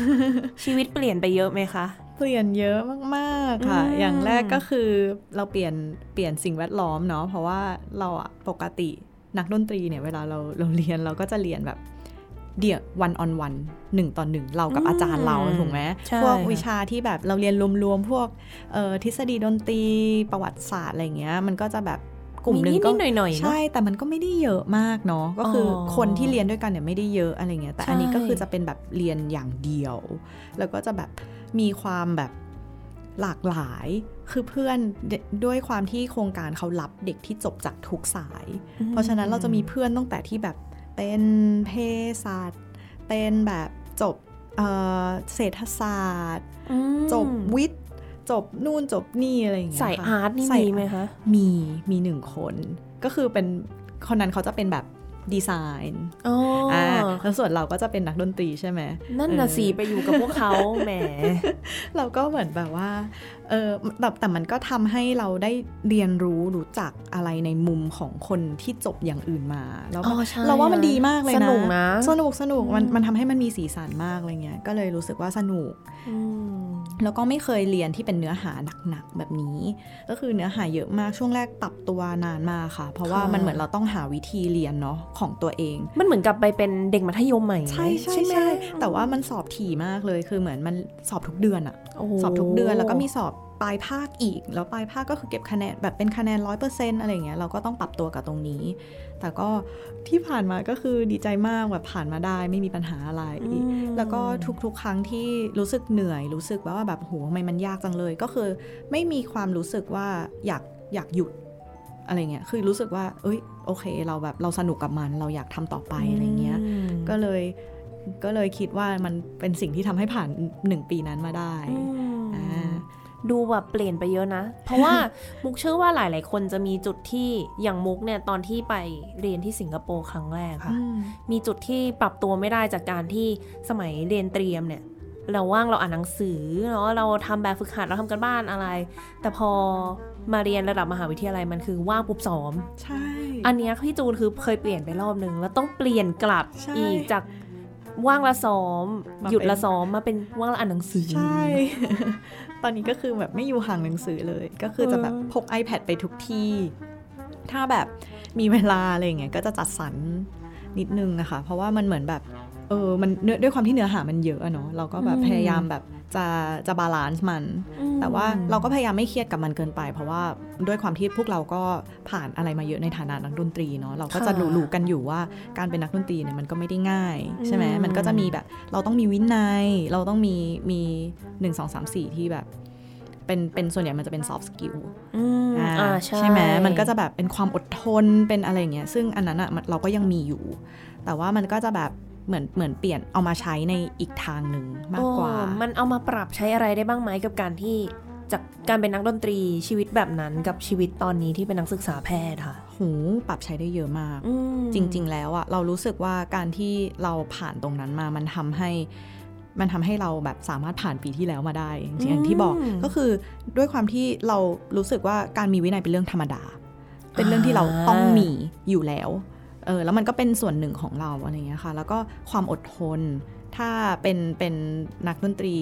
ชีวิตเปลี่ยนไปเยอะไหมคะ เปลี่ยนเยอะมากๆค่ะ อย่างแรกก็คือเราเปลี่ยนเปลี่ยนสิ่งแวดล้อมเนาะเพราะว่าเราอะปกตินักดนตรีเนี่ยเวลาเราเราเรียนเราก็จะเรียนแบบเดี่ยววันออนวันหนึ่งต่อหนึ่งเรากับอาจารย์เราถูกไหมพวกวิชาที่แบบเราเรียนรวมๆพวกทฤษฎีดนตรีประวัติศาสตร์อะไรเงี้ยมันก็จะแบบกลุ่มหนึ่งก็หน่อยๆใช่ แต่มันก็ไม่ได้เยอะมากเนาะก็คือคนที่เรียนด้วยกันเนี่ยไม่ได้เยอะอะไรเงี้ยแต่อันนี้ก็คือจะเป็นแบบเรียนอย่างเดียว แล้วก็จะแบบ มีความแบบหลากหลายคือเพื่อนด้วยความที่โครงการเขารับเด็กที่จบจากทุกสาย เพราะฉะนั้นเราจะมีเพื่อนตั้งแต่ที่แบบเป็นเภสัชเป็นแบบจบเศรษฐศาสตร์ จบวิทย์ จบนู่นจบนี่อะไรอย่างเงี้ยสายอาร์ตนี่มีไหมคะ มีมีหนึ่งคน ก็คือเป็นคนนั้นเขาจะเป็นแบบ ดีไซน์อ่าแล้วส่วนเราก็จะเป็นนักดนตรีใช่ไหมนั่นน่ะสิไปอยู่กับพวกเขาแหม เราก็เหมือนแบบว่าเออแต่แต่มันก็ทำให้เราได้เรียนรู้รู้จักอะไรในมุมของคนที่จบอย่างอื่นมา แล้วเราว่ามันดีมากเลยนะ สนุกนะ สนุกสนุกมันมันทำให้มันมีสีสันมากอะไรเงี้ยก็เลยรู้สึกว่าสนุกแล้วก็ไม่เคยเรียนที่เป็นเนื้อหาหนักๆแบบนี้ ก็คือเนื้อหาเยอะมากช่วงแรกปรับตัวนานมากค่ะ เพราะว่ามันเหมือนเราต้องหาวิธีเรียนเนาะของตัวเอง มันเหมือนกับไปเป็นเด็กมัธยมใหม่ใช่ใช่ใช่แต่ว่ามันสอบถี่มากเลยคือเหมือนมันสอบทุกเดือนอะสอบทุกเดือนแล้วก็มีสอบปลายภาคอีก แล้วปลายภาคก็คือเก็บคะแนนแบบเป็นคะแนนร้อยเปอร์เซ็นต์อะไรเงี้ยเราก็ต้องปรับตัวกับตรงนี้ แต่ก็ที่ผ่านมาก็คือดีใจมากแบบผ่านมาได้ไม่มีปัญหาอะไร แล้วก็ทุกๆ ครั้งที่รู้สึกเหนื่อย รู้สึกว่าแบบโหทำไมมันยากจังเลย ก็คือไม่มีความรู้สึกว่าอยากอยากหยุด อะไรเงี้ยคือรู้สึกว่า เอ้ยโอเค เราแบบเราสนุกกับมันเราอยากทำต่อไปอะไรเงี้ยก็เลยก็เลยคิดว่ามันเป็นสิ่งที่ทำให้ผ่านหนึ่งปีนั้นมาได้อ่าดูแบบเปลี่ยนไปเยอะนะ เพราะว่ามุกเชื่อว่าหลาย ๆ คนจะมีจุดที่อย่างมุกเนี่ยตอนที่ไปเรียนที่สิงคโปร์ครั้งแรกค่ะ มีจุดที่ปรับตัวไม่ได้จากการที่สมัยเรียนเตรียมเนี่ย เราว่างเราอ่านหนังสือเนาะเราทำแบบฝึกหัดเราทำกันบ้านอะไร แต่พอ มาเรียนระดับมหาวิทยาลัยมันคือว่างปุ๊บซ้อม ใช่ อันนี้พี่จูนคือเคยเปลี่ยนไปรอบนึง แล้วต้องเปลี่ยนกลับอีกจากว่างละซ้อม หยุดละซ้อมมาเป็นว่างละอ่านหนังสือ ใช่ ตอนนี้ก็คือแบบไม่อยู่ห่างหนังสือเลย ก็คือจะแบบพก iPad ไปทุกที่ ถ้าแบบมีเวลาอะไรเงี้ยก็จะจัดสรรนิดนึงนะคะ เพราะว่ามันเหมือนแบบ เออมันด้วยความที่เนื้อหามันเยอะเนาะเราก็แบบพยายามแบบจะจะบาลานซ์มัน แต่ว่าเราก็พยายามไม่เครียดกับมันเกินไป เพราะว่าด้วยความที่พวกเราก็ผ่านอะไรมาเยอะในฐานะนักดนตรีเนาะเราก็จะรู้ๆกันอยู่ว่าการเป็นนักดนตรีเนี่ยมันก็ไม่ได้ง่าย ใช่ไหมมันก็จะมีแบบเราต้องมีวินัย เราต้องมีมีหนึ่งสองสามสี่ที่แบบเป็นเป็นส่วนใหญ่มันจะเป็น soft skill อ่าใช่ไหมมันก็จะแบบเป็นความอดทนเป็นอะไรเงี้ยซึ่งอันนั้นอะเราก็ยังมีอยู่ แต่ว่ามันก็จะแบบ เหมือนเหมือนเปลี่ยนเอามาใช้ในอีกทางหนึ่งมากกว่า มันเอามาปรับใช้อะไรได้บ้างไหมกับการที่จากการเป็นนักดนตรีชีวิตแบบนั้นกับชีวิตตอนนี้ที่เป็นนักศึกษาแพทย์ค่ะ หูปรับใช้ได้เยอะมาก จริง ๆ แล้วอะเรารู้สึกว่าการที่เราผ่านตรงนั้นมามันทำให้ มันทำให้เราแบบสามารถผ่านปีที่แล้วมาได้อย่างที่บอกก็คือด้วยความที่เรารู้สึกว่าการมีวินัยเป็นเรื่องธรรมดา เป็นเรื่องที่เราต้องมีอยู่แล้ว เออแล้วมันก็เป็นส่วนหนึ่งของเราอะไรเงี้ยค่ะ แล้วก็ความอดทน ถ้าเป็นเป็นนักดนตรี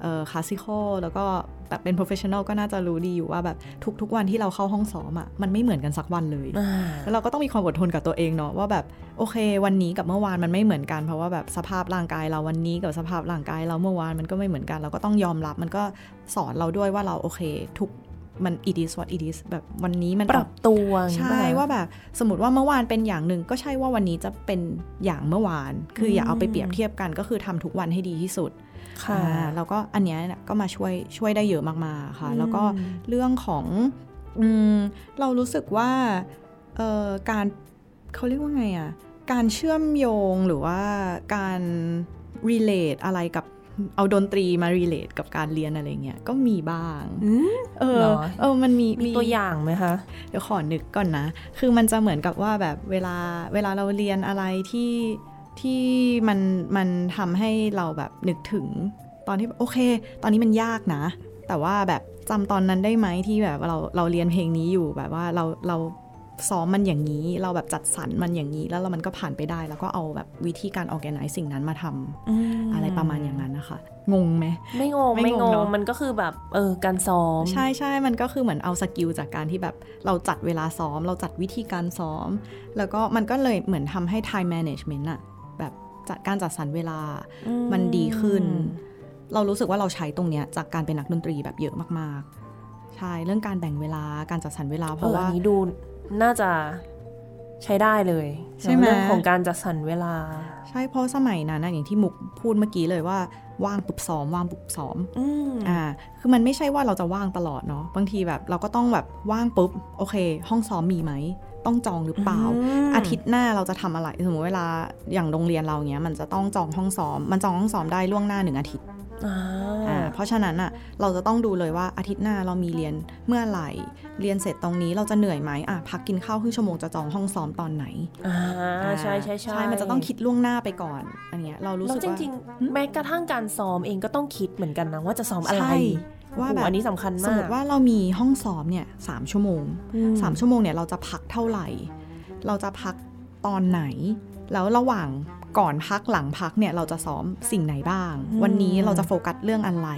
เอ่อคลาสสิคอลแล้วก็แบบเป็น professional ก็น่าจะรู้ดีอยู่ว่าแบบทุก ๆ วันที่เราเข้าห้องซ้อมอะ่ะมันไม่เหมือนกันสักวันเลย แล้วเราก็ต้องมีความอดทนกับตัวเองเนาะว่าแบบโอเค วันนี้กับเมื่อวานมันไม่เหมือนกันเพราะว่าแบบสภาพร่างกายเราวันนี้กับสภาพร่างกายเราเมื่อวานมันก็ไม่เหมือนกัน เราก็ต้องยอมรับมันก็สอนเราด้วยว่าเราโอเค ทุก มัน it is what it is แบบวันนี้มันปรับตัวอย่างนี้ใช่ป่ะคะว่าแบบสมมติว่าเมื่อวานเป็นอย่างหนึ่งก็ใช่ว่าวันนี้จะเป็นอย่างเมื่อวาน คืออย่าเอาไปเปรียบเทียบกันก็คือทำทุกวันให้ดีที่สุดค่ะอ่าแล้วก็อันเนี้ยเนี่ยก็มาช่วยช่วยได้เยอะมากๆค่ะ แล้วก็เรื่องของอืมเรารู้สึกว่าเอ่อการเขาเรียกว่าไงอะการเชื่อมโยงหรือว่าการ relate อะไรกับ เอาดนตรีมา relate กับการเรียนอะไรเงี้ยก็มีบ้างอืมเอเหอรอเออมันมีมีตัวอย่างไหมคะเดี๋ยวขอนึกก่อนนะ คือมันจะเหมือนกับว่าแบบเวลาเวลาเราเรียนอะไรที่ที่มันมันทำให้เราแบบนึกถึง ตอนที่โอเค ตอนนี้มันยากนะ แต่ว่าแบบจำตอนนั้นได้ไหมที่แบบเราเราเรียนเพลงนี้อยู่แบบว่าเราเรา ซ้อมมันอย่างนี้ เราแบบจัดสรรมันอย่างนี้ แล้วเรามันก็ผ่านไปได้ แล้วก็เอาแบบวิธีการ organize สิ่งนั้นมาทำอะไรประมาณอย่างนั้นนะคะงงไหมไม่งงไม่ไม่งงงงเนอะมันก็คือแบบเออการซ้อม ใช่ใช่มันก็คือเหมือนเอาสกิลจากการที่แบบเราจัดเวลาซ้อม เราจัดวิธีการซ้อม แล้วก็มันก็เลยเหมือนทำให้ time management อะแบบจัดการจัดสรรเวลาอืมมันดีขึ้น เรารู้สึกว่าเราใช้ตรงเนี้ยจากการเป็นนักดนตรีแบบเยอะมากๆใช่เรื่องการแบ่งเวลาการจัดสรรเวลาเพเออราะอัว่านนี้ดู น่าจะใช้ได้เลยใช่ไหมเรื่องของการจัดสรรเวลา ใช่เพราะสมัยนั้นนะอย่างที่มุกพูดเมื่อกี้เลยว่าว่างปุ๊บซ้อมว่างปุ๊บซ้อมอืมอ่า คือมันไม่ใช่ว่าเราจะว่างตลอดเนาะบางทีแบบเราก็ต้องแบบว่างปุ๊บโอเค ห้องซ้อมมีไหมต้องจองหรือเปล่ามอาทิตย์หน้าเราจะทำอะไรสมมติเวลาอย่างโรงเรียนเราเนี้ยมันจะต้องจองห้องซ้อม มันจองห้องซ้อมได้ล่วงหน้าหนึ่งอาทิตย์อ่าอ่า เพราะฉะนั้นอะเราจะต้องดูเลยว่าอาทิตย์หน้าเรามีเรียนเมื่อไหร่ เรียนเสร็จตรงนี้เราจะเหนื่อยไหมอะพักกินข้าวครึ่งชั่วโมงจะจองห้องซ้อมตอนไหนอ่าใช่ใช่ใช่ใช่มันจะต้องคิดล่วงหน้าไปก่อน อันเนี้ยเรารู้แล้วสึกจว่าริงๆแม้กระทั่งการซ้อมเองก็ต้องคิดเหมือนกันนะว่าจะซ้อมอะไรใช่ว่าโอ้โหแบบอันนี้สำคัญสมามกติว่าเรามีห้องซ้อมเนี่ยสามชั่วโมงอืมสามชั่วโมงเนี่ยเราจะพักเท่าไหร่ เราจะพักตอนไหน แล้วระหว่าง ก่อนพักหลังพักเนี่ยเราจะซ้อมสิ่งไหนบ้าง วันนี้เราจะโฟกัสเรื่องอะไร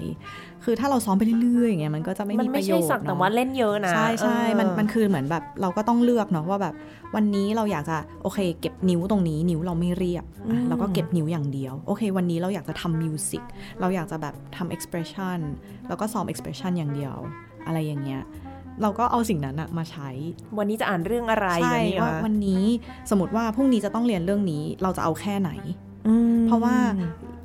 คือถ้าเราซ้อมไปเรื่อยๆอย่างเงี้ยมันก็จะไม่มันมีปไม่ระโยใช่ชน์สักแต่เนาะว่าเล่นเยอะนะ ใช่ใช่เออมันมันคือเหมือนแบบเราก็ต้องเลือกเนาะว่าแบบวันนี้เราอยากจะโอเค เก็บนิ้วตรงนี้นิ้วเราไม่เรียบอะเราก็เก็บนิ้วอย่างเดียวโอเค วันนี้เราอยากจะทำมิวสิกเราอยากจะแบบทำ expression แล้วก็ซ้อม expression อย่างเดียว อะไรอย่างเงี้ย เราก็เอาสิ่งนั้นอะมาใช้ วันนี้จะอ่านเรื่องอะไรใช่แบบนี้ว่าเหรอวันนี้สมมติว่าพรุ่งนี้จะต้องเรียนเรื่องนี้เราจะเอาแค่ไหนอืมเพราะว่า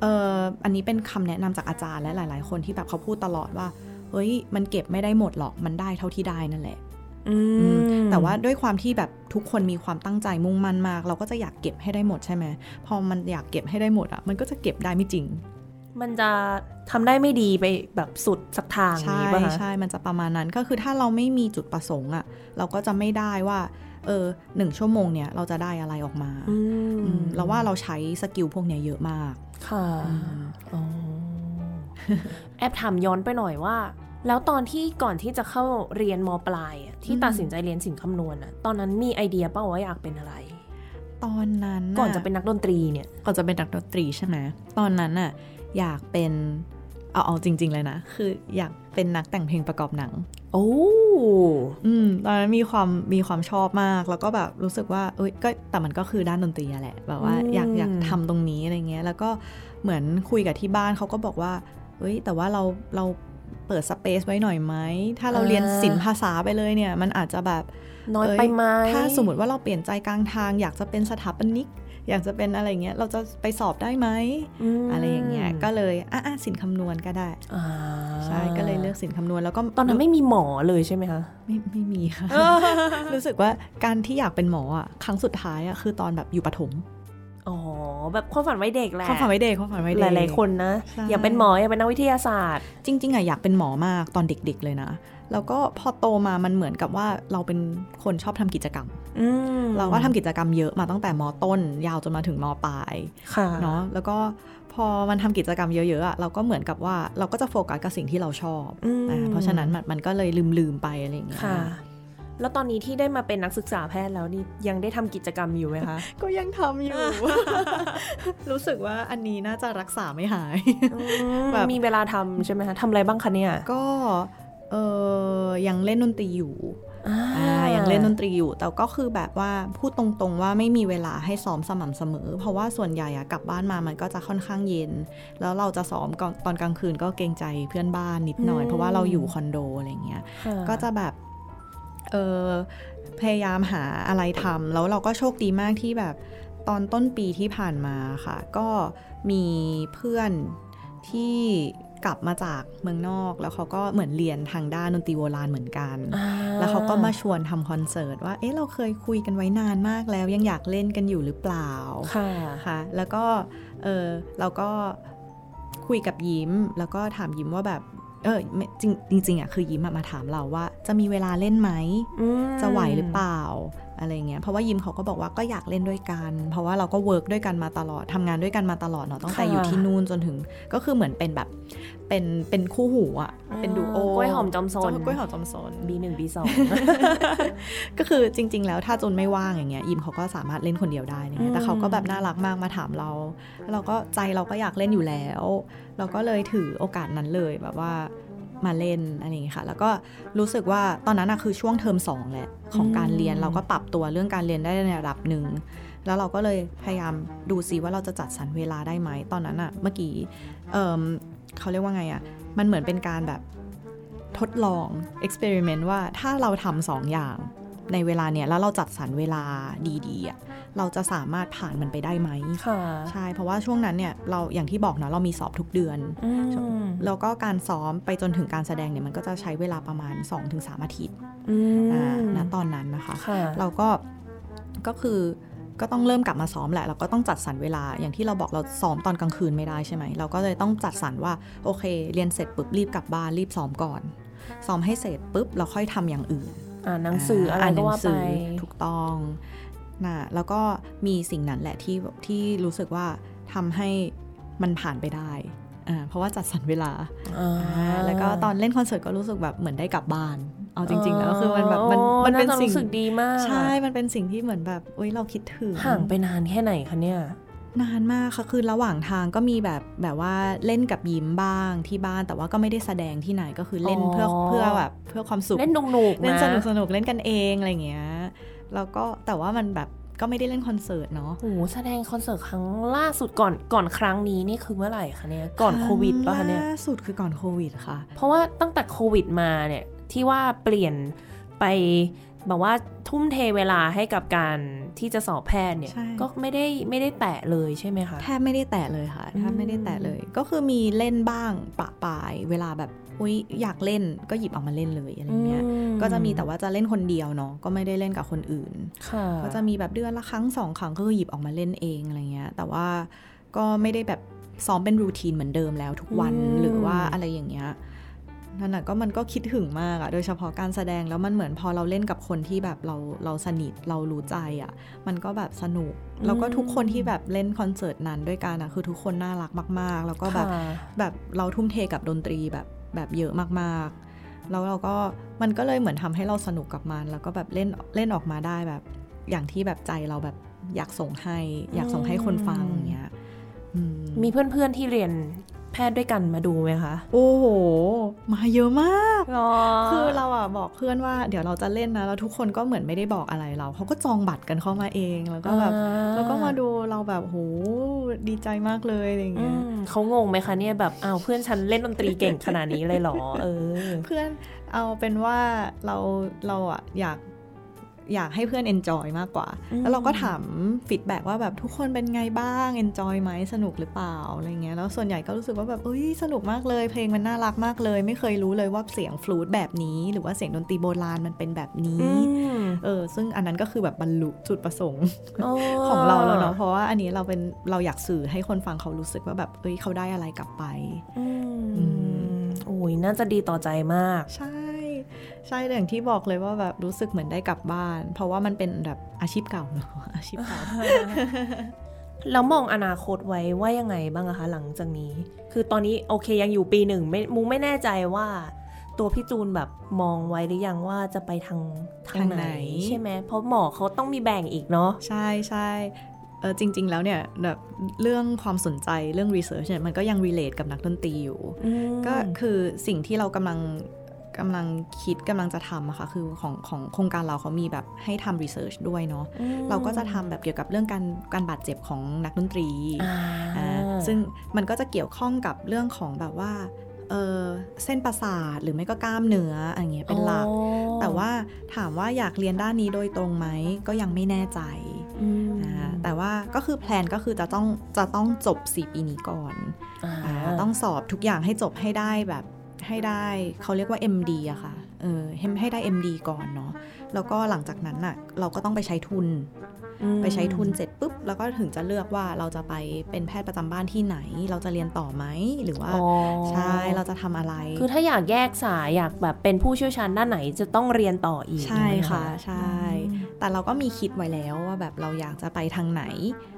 เอออันนี้เป็นคำแนะนำจากอาจารย์และหลาย ๆ คนที่แบบเขาพูดตลอดว่าเฮ้ยมันเก็บไม่ได้หมดหรอกมันได้เท่าที่ได้นั่นแหละอืมอืมแต่ว่าด้วยความที่แบบทุกคนมีความตั้งใจมุ่งมั่นมาก เราก็จะอยากเก็บให้ได้หมดใช่ไหมพอมันอยากเก็บให้ได้หมดอะมันก็จะเก็บได้ไม่จริง มันจะทำได้ไม่ดีไปแบบสุดสักทางใช่นี้ป่ะคะใช่มันจะประมาณนั้นก็คือถ้าเราไม่มีจุดประสงค์อะ เราก็จะไม่ได้ว่า เออหนึ่งชั่วโมงเนี่ยเราจะได้อะไรออกมาอืมอืมเราว่าเราใช้สกิลพวกเนี้ยเยอะมาก ค่ะอ๋อแอบถามย้อนไปหน่อยว่า แล้วตอนที่ก่อนที่จะเข้าเรียนมปลายอะที่อืมตัดสินใจเรียนสิ่งคำนวณอะตอนนั้นมีไอเดียเปล่าว่าอยากเป็นอะไรตอนนั้นก่อนจะเป็นนักดนตรีเนี่ยก่อนจะเป็นนักดนตรีใช่ไหมตอนนั้นน่ะ อยากเป็นเอาเอาจริง ๆ เลยนะ คืออยากเป็นนักแต่งเพลงประกอบหนัง โอ้อืมตอนนั้นมีความมีความชอบมาก แล้วก็แบบรู้สึกว่าเอ้ยก็แต่มันก็คือด้านดนตรีอะแหละ แบบว่าอยากอยากทำตรงนี้อะไรเงี้ย แล้วก็เหมือนคุยกับที่บ้านเขาก็บอกว่า เอ้ย แต่ว่าเราเราเปิดสเปซไว้หน่อยไหม ถ้าเราเรียนศิลป์ภาษาไปเลยเนี่ย มันอาจจะแบบน้อยเอ้ยไปไหมถ้าสมมติว่าเราเปลี่ยนใจกลางทาง อยากจะเป็นสถาปนิก อยากจะเป็นอะไรเงี้ยเราจะไปสอบได้ไหมมอะไรอย่างเงี้ยก็เลยอะอะสินคำนวณก็ได้อ่าใช่ก็เลยเลือกสินคำนวณแล้วก็ตอนนั้นไม่มีหมอเลยใช่ไหมคะไม่ไม่มีค่ะรู้สึกว่าการที่อยากเป็นหมออะครั้งสุดท้ายอะคือตอนแบบอยู่ปฐมอ๋อแบบความฝันไว้เด็กแหละความฝันไว้เด็กความฝันไว้หเด็กลายๆคนนะใช่อยากเป็นหมออยากเป็นนักวิทยาศาสตร์ จริง ๆอะอยากเป็นหมอมากตอนเด็ก ๆ เลยนะ แล้วก็พอโตมามันเหมือนกับว่าเราเป็นคนชอบทำกิจกรรมอืมเราก็ทำกิจกรรมเยอะมาตั้งแต่มต้น ยาวจนมาถึงมปลายค่ะเนาะแล้วก็พอมันทำกิจกรรมเยอะๆอะเราก็เหมือนกับว่าเราก็จะโฟกัสกับสิ่งที่เราชอบอืมอ่าเพราะฉะนั้นมันมันก็เลยลืมๆไปอะไรอย่างเงี้ยค่ะแล้วตอนนี้ที่ได้มาเป็นนักศึกษาแพทย์แล้วนี่ยังได้ทำกิจกรรมอยู่ไหมคะ ก็ยังทำอยู่ รู้สึกว่าอันนี้น่าจะรักษาไม่หายแบบมีเวลาทำใช่ไหมคะทำอะไรบ้างคะเนี่ย ก็ เออยังเล่นดนตรีอยู่อ่าอ่ายังเล่นดนตรีอยู่ แต่ก็คือแบบว่าพูดตรงๆว่าไม่มีเวลาให้ซ้อมสม่ำเสมอ เพราะว่าส่วนใหญ่อะกลับบ้านมามันก็จะค่อนข้างเย็น แล้วเราจะซ้อมก่อนตอนกลางคืนก็เกรงใจเพื่อนบ้านนิดหน่อยอืมเพราะว่าเราอยู่คอนโดอะไรเงี้ยค่ะก็จะแบบเออพยายามหาอะไรทำแล้วเราก็โชคดีมากที่แบบตอนต้นปีที่ผ่านมาค่ะ ก็มีเพื่อนที่ กลับมาจากเมืองนอก แล้วเขาก็เหมือนเรียนทางด้านดนตรีโบราณเหมือนกันอ่แล้วเขาก็มาชวนทำคอนเสิร์ตว่าเอ๊ะเราเคยคุยกันไว้นานมากแล้ว ยังอยากเล่นกันอยู่หรือเปล่าค่ะค่ะ แล้วก็เออเราก็คุยกับยิ้ม แล้วก็ถามยิ้มว่าแบบเออไม่จริงจริงๆอะคือยิ้มอะมาถามเราว่าจะมีเวลาเล่นไหมอืมจะไหวหรือเปล่าอะไรเงี้ยเพราะว่ายิมเขาก็บอกว่าก็อยากเล่นด้วยกัน เพราะว่าเราก็เวิร์กด้วยกันมาตลอดทำงานด้วยกันมาตลอดเนาะตั้งแต่ค่ะอยู่ที่นู่นจนถึง ก็คือเหมือนเป็นแบบ เป็นเป็นคู่หูอะเป็นดูโอกล้วยหอมจอมซนกล้วยหอมจอมซนบีหนึ่งบีสองก็คือจริง ๆ แล้วถ้าจุนไม่ว่างอย่างเงี้ยยิมเขาก็สามารถเล่นคนเดียวได้อะไรเงี้ยแต่เขาก็แบบน่ารักมากมาถามเราแล้วเราก็ใจเราก็อยากเล่นอยู่แล้ว เราก็เลยถือโอกาสนั้นเลยแบบว่ามาเล่นอะไรอย่างเงี้ยค่ะ แล้วก็รู้สึกว่าตอนนั้นอะคือช่วงเทอมสองแหละของการเรียนอืมเราก็ปรับตัวเรื่องการเรียนได้ในระดับหนึ่งแล้วเราก็เลยพยายามดูซิว่าเราจะจัดสรรเวลาได้ไหมตอนนั้นอะเมื่อกี้ เอมเขาเรียกว่าไงอะมันเหมือนเป็นการแบบทดลอง experiment ว่าถ้าเราทำสองอย่างในเวลาเนี้ยแล้วเราจัดสรรเวลาดีๆอะเราจะสามารถผ่านมันไปได้ไหมค่ะใช่เพราะว่าช่วงนั้นเนี่ยเราอย่างที่บอกนะเรามีสอบทุกเดือนอืมแล้วก็การซ้อมไปจนถึงการแสดงเนี่ยมันก็จะใช้เวลาประมาณ 2-3 อาทิตย์อืมอ่าณตอนนั้นนะคะค่ะเราก็ก็คือ ก็ต้องเริ่มกลับมาซ้อมแหละเราก็ต้องจัดสรรเวลาอย่างที่เราบอกเราซ้อมตอนกลางคืนไม่ได้ใช่ไหมเราก็เลยต้องจัดสรรว่าโอเค เรียนเสร็จปุ๊บรีบกลับบ้านรีบซ้อมก่อนซ้อมให้เสร็จปุ๊บเราค่อยทำอย่างอื่นอ่านหนังสืออะไรานหก็นังว่าไปสือถูกต้องนะแล้วก็มีสิ่งนั้นแหละที่ที่รู้สึกว่าทำให้มันผ่านไปได้อ่าเพราะว่าจัดสรรเวลาอ่าอ่าแล้วก็ตอนเล่นคอนเสิร์ตก็รู้สึกแบบเหมือนได้กลับบ้าน เอาจริง ๆ แล้วคือมันแบบมันโอ้มันเป็นาจะสิ่งรู้สึกดีมาก ใช่ มันเป็นสิ่งที่เหมือนแบบเอ้ยเราคิดถึงห่างไปนานแค่ไหนคะเนี่ยนานมากค่ะคือระหว่างทางก็มีแบบแบบว่าเล่นกับยิ้มบ้างที่บ้านแต่ว่าก็ไม่ได้แสดงที่ไหนก็คือเล่นอ๋อเพื่อเพื่อแบบเพื่อความสุขเล่นหนุกๆเล่นนะสนุกสนุกเล่นกันเองอะไรเงี้ยแล้วก็แต่ว่ามันแบบก็ไม่ได้เล่นคอนเสิร์ตเนาะโอ้โหแสดงคอนเสิร์ตครั้งล่าสุดก่อนก่อนครั้งนี้นี่คือเมื่อไหร่คะเนี่ยก่อนโควิดป่ะคะเนี่ยล่าสุดคือก่อนโควิดค่ะ เพราะว่าตั้งแต่โควิดมาเนี่ย ที่ว่าเปลี่ยนไปแบบว่าทุ่มเทเวลาให้กับการที่จะสอบแพทย์เนี่ยใช่ก็ไม่ได้ไม่ได้แตะเลยใช่ไหมคะแทบไม่ได้แตะเลยค่ะแทบไม่ได้แตะเลย ก็คือมีเล่นบ้างปะปาย เวลาแบบอุ้ยอยากเล่นก็หยิบเออกมาเล่นเลยอะไรเงี้ยอืมก็จะมีแต่ว่าจะเล่นคนเดียวเนาะก็ไม่ได้เล่นกับคนอื่นค่ะก็จะมีแบบเดือนละครั้งสองครั้งก็คือหยิบออกมาเล่นเองอะไรเงี้ยแต่ว่าก็ไม่ได้แบบซ้อมเป็นรูทีนเหมือนเดิมแล้วทุกวันอืมหรือว่าอะไรอย่างเงี้ย นั่นน่ะก็มันก็คิดถึงมากอะโดยเฉพาะการแสดงแล้วมันเหมือนพอเราเล่นกับคนที่แบบเราเราสนิทเรารู้ใจอะมันก็แบบสนุก แล้วก็ทุกคนที่แบบเล่นคอนเสิร์ตนั้นด้วยกันอะคือทุกคนน่ารักมาก ๆ แล้วก็แบบค่ะแบบเราทุ่มเทกับดนตรีแบบแบบเยอะมากๆ แล้วเราก็มันก็เลยเหมือนทำให้เราสนุกกับมัน แล้วก็แบบเล่นเล่นออกมาได้แบบ อย่างที่แบบใจเราแบบอยากส่งให้ อยากส่งให้คนฟังอย่างเงี้ยอืมมีเพื่อนๆที่เรียน แพทย์ด้วยกันมาดูไหมคะ โอ้โห มาเยอะมากหรอคือเราอะบอกเพื่อนว่าเดี๋ยวเราจะเล่นนะแล้วทุกคนก็เหมือนไม่ได้บอกอะไรเราเขาก็จองบัตรกันเข้ามาเองแล้วก็แบบอ่าแล้วก็มาดูเราแบบโหดีใจมากเลยอะไรอย่างอืเงี้ยมเขางงไหมคะเนี่ยแบบอ้าวเพื่อนฉันเล่นดนตรีเก่งขนาดนี้เลยเหรอเออ เพื่อนเอาเป็นว่าเราเราอะอยาก อยากให้เพื่อน enjoy มากกว่าอืมแล้วเราก็ถามฟีดแบ็ว่าแบบทุกคนเป็นไงบ้าง enjoy ไหมสนุกหรือเปล่าอะไรเงี้ยแล้วส่วนใหญ่ก็รู้สึกว่าแบบเอ้ยสนุกมากเลย เพลงมันน่ารักมากเลย ไม่เคยรู้เลยว่าเสียงฟลูตแบบนี้ หรือว่าเสียงดนตรีโบราณมันเป็นแบบนี้อืมเออซึ่งอันนั้นก็คือแบบบรรลุจุดประสงค์โของเราแล้วเนาะเพราะว่าอันนี้เราเป็นเราอยากสื่อให้คนฟังเขารู้สึกว่าแบบเอ้ยเขาได้อะไรกลับไปอืมอืมโอ้ยน่าจะดีต่อใจมากใช่ ใช่แต่อย่างที่บอกเลยว่าแบบรู้สึกเหมือนได้กลับบ้าน เพราะว่ามันเป็นแบบอาชีพเก่าเนอะอาชีพเก่าแล้วมองอนาคตไว้ว่ายังไงบ้างอะคะหลังจากนี้ คือตอนนี้โอเคยังอยู่ปีหนึ่งไม่มูไม่แน่ใจว่า ตัวพี่จูนแบบมองไว้หรือยังว่าจะไปทางทางทางไหไหนนใช่ไหมเพราะหมอเขาต้องมีแบ่งอีกเนาะใช่ใช่เออจริง ๆ แล้วเนี่ยแบบเรื่องความสนใจเรื่อง research เนี่ยมันก็ยัง relate กับนักดนตรีอยู่อืมก็คือสิ่งที่เรากำลัง กำลังคิดกำลังจะทำอะค่ะคือของของโครงการเราเขามีแบบให้ทำรีเสิร์ชด้วยเนาะอืมเราก็จะทำแบบเกี่ยวกับเรื่องการการบาดเจ็บของนักดนตรีอ่าอ่าซึ่งมันก็จะเกี่ยวข้องกับเรื่องของแบบว่าเออเส้นประสาทหรือไม่ก็กล้ามเนื้ออะไรเงี้ยเป็นหลักอ๋อแต่ว่าถามว่าอยากเรียนด้านนี้โดยตรงไหมก็ยังไม่แน่ใจอืมอ่าแต่ว่าก็คือแพลนก็คือจะต้องจะต้องจบ 4 ปีนี้ก่อนอ่าอ่าต้องสอบทุกอย่างให้จบให้ได้แบบ ให้ได้เขาเรียกว่า MD อะค่ะเออให้ให้ได้ MD ก่อนเนาะแล้วก็หลังจากนั้นน่ะเราก็ต้องไปใช้ทุนอืมไปใช้ทุนเสร็จปุ๊บ แล้วก็ถึงจะเลือกว่าเราจะไปเป็นแพทย์ประจำบ้านที่ไหน เราจะเรียนต่อไหมหรือว่าอ๋อใช่เราจะทำอะไร คือถ้าอยากแยกสายอยากแบบเป็นผู้เชี่ยวชาญด้านไหนจะต้องเรียนต่ออีกใช่อย่างเงี้ยค่ะเหรอใช่ แต่เราก็มีคิดไว้แล้วว่าแบบเราอยากจะไปทางไหน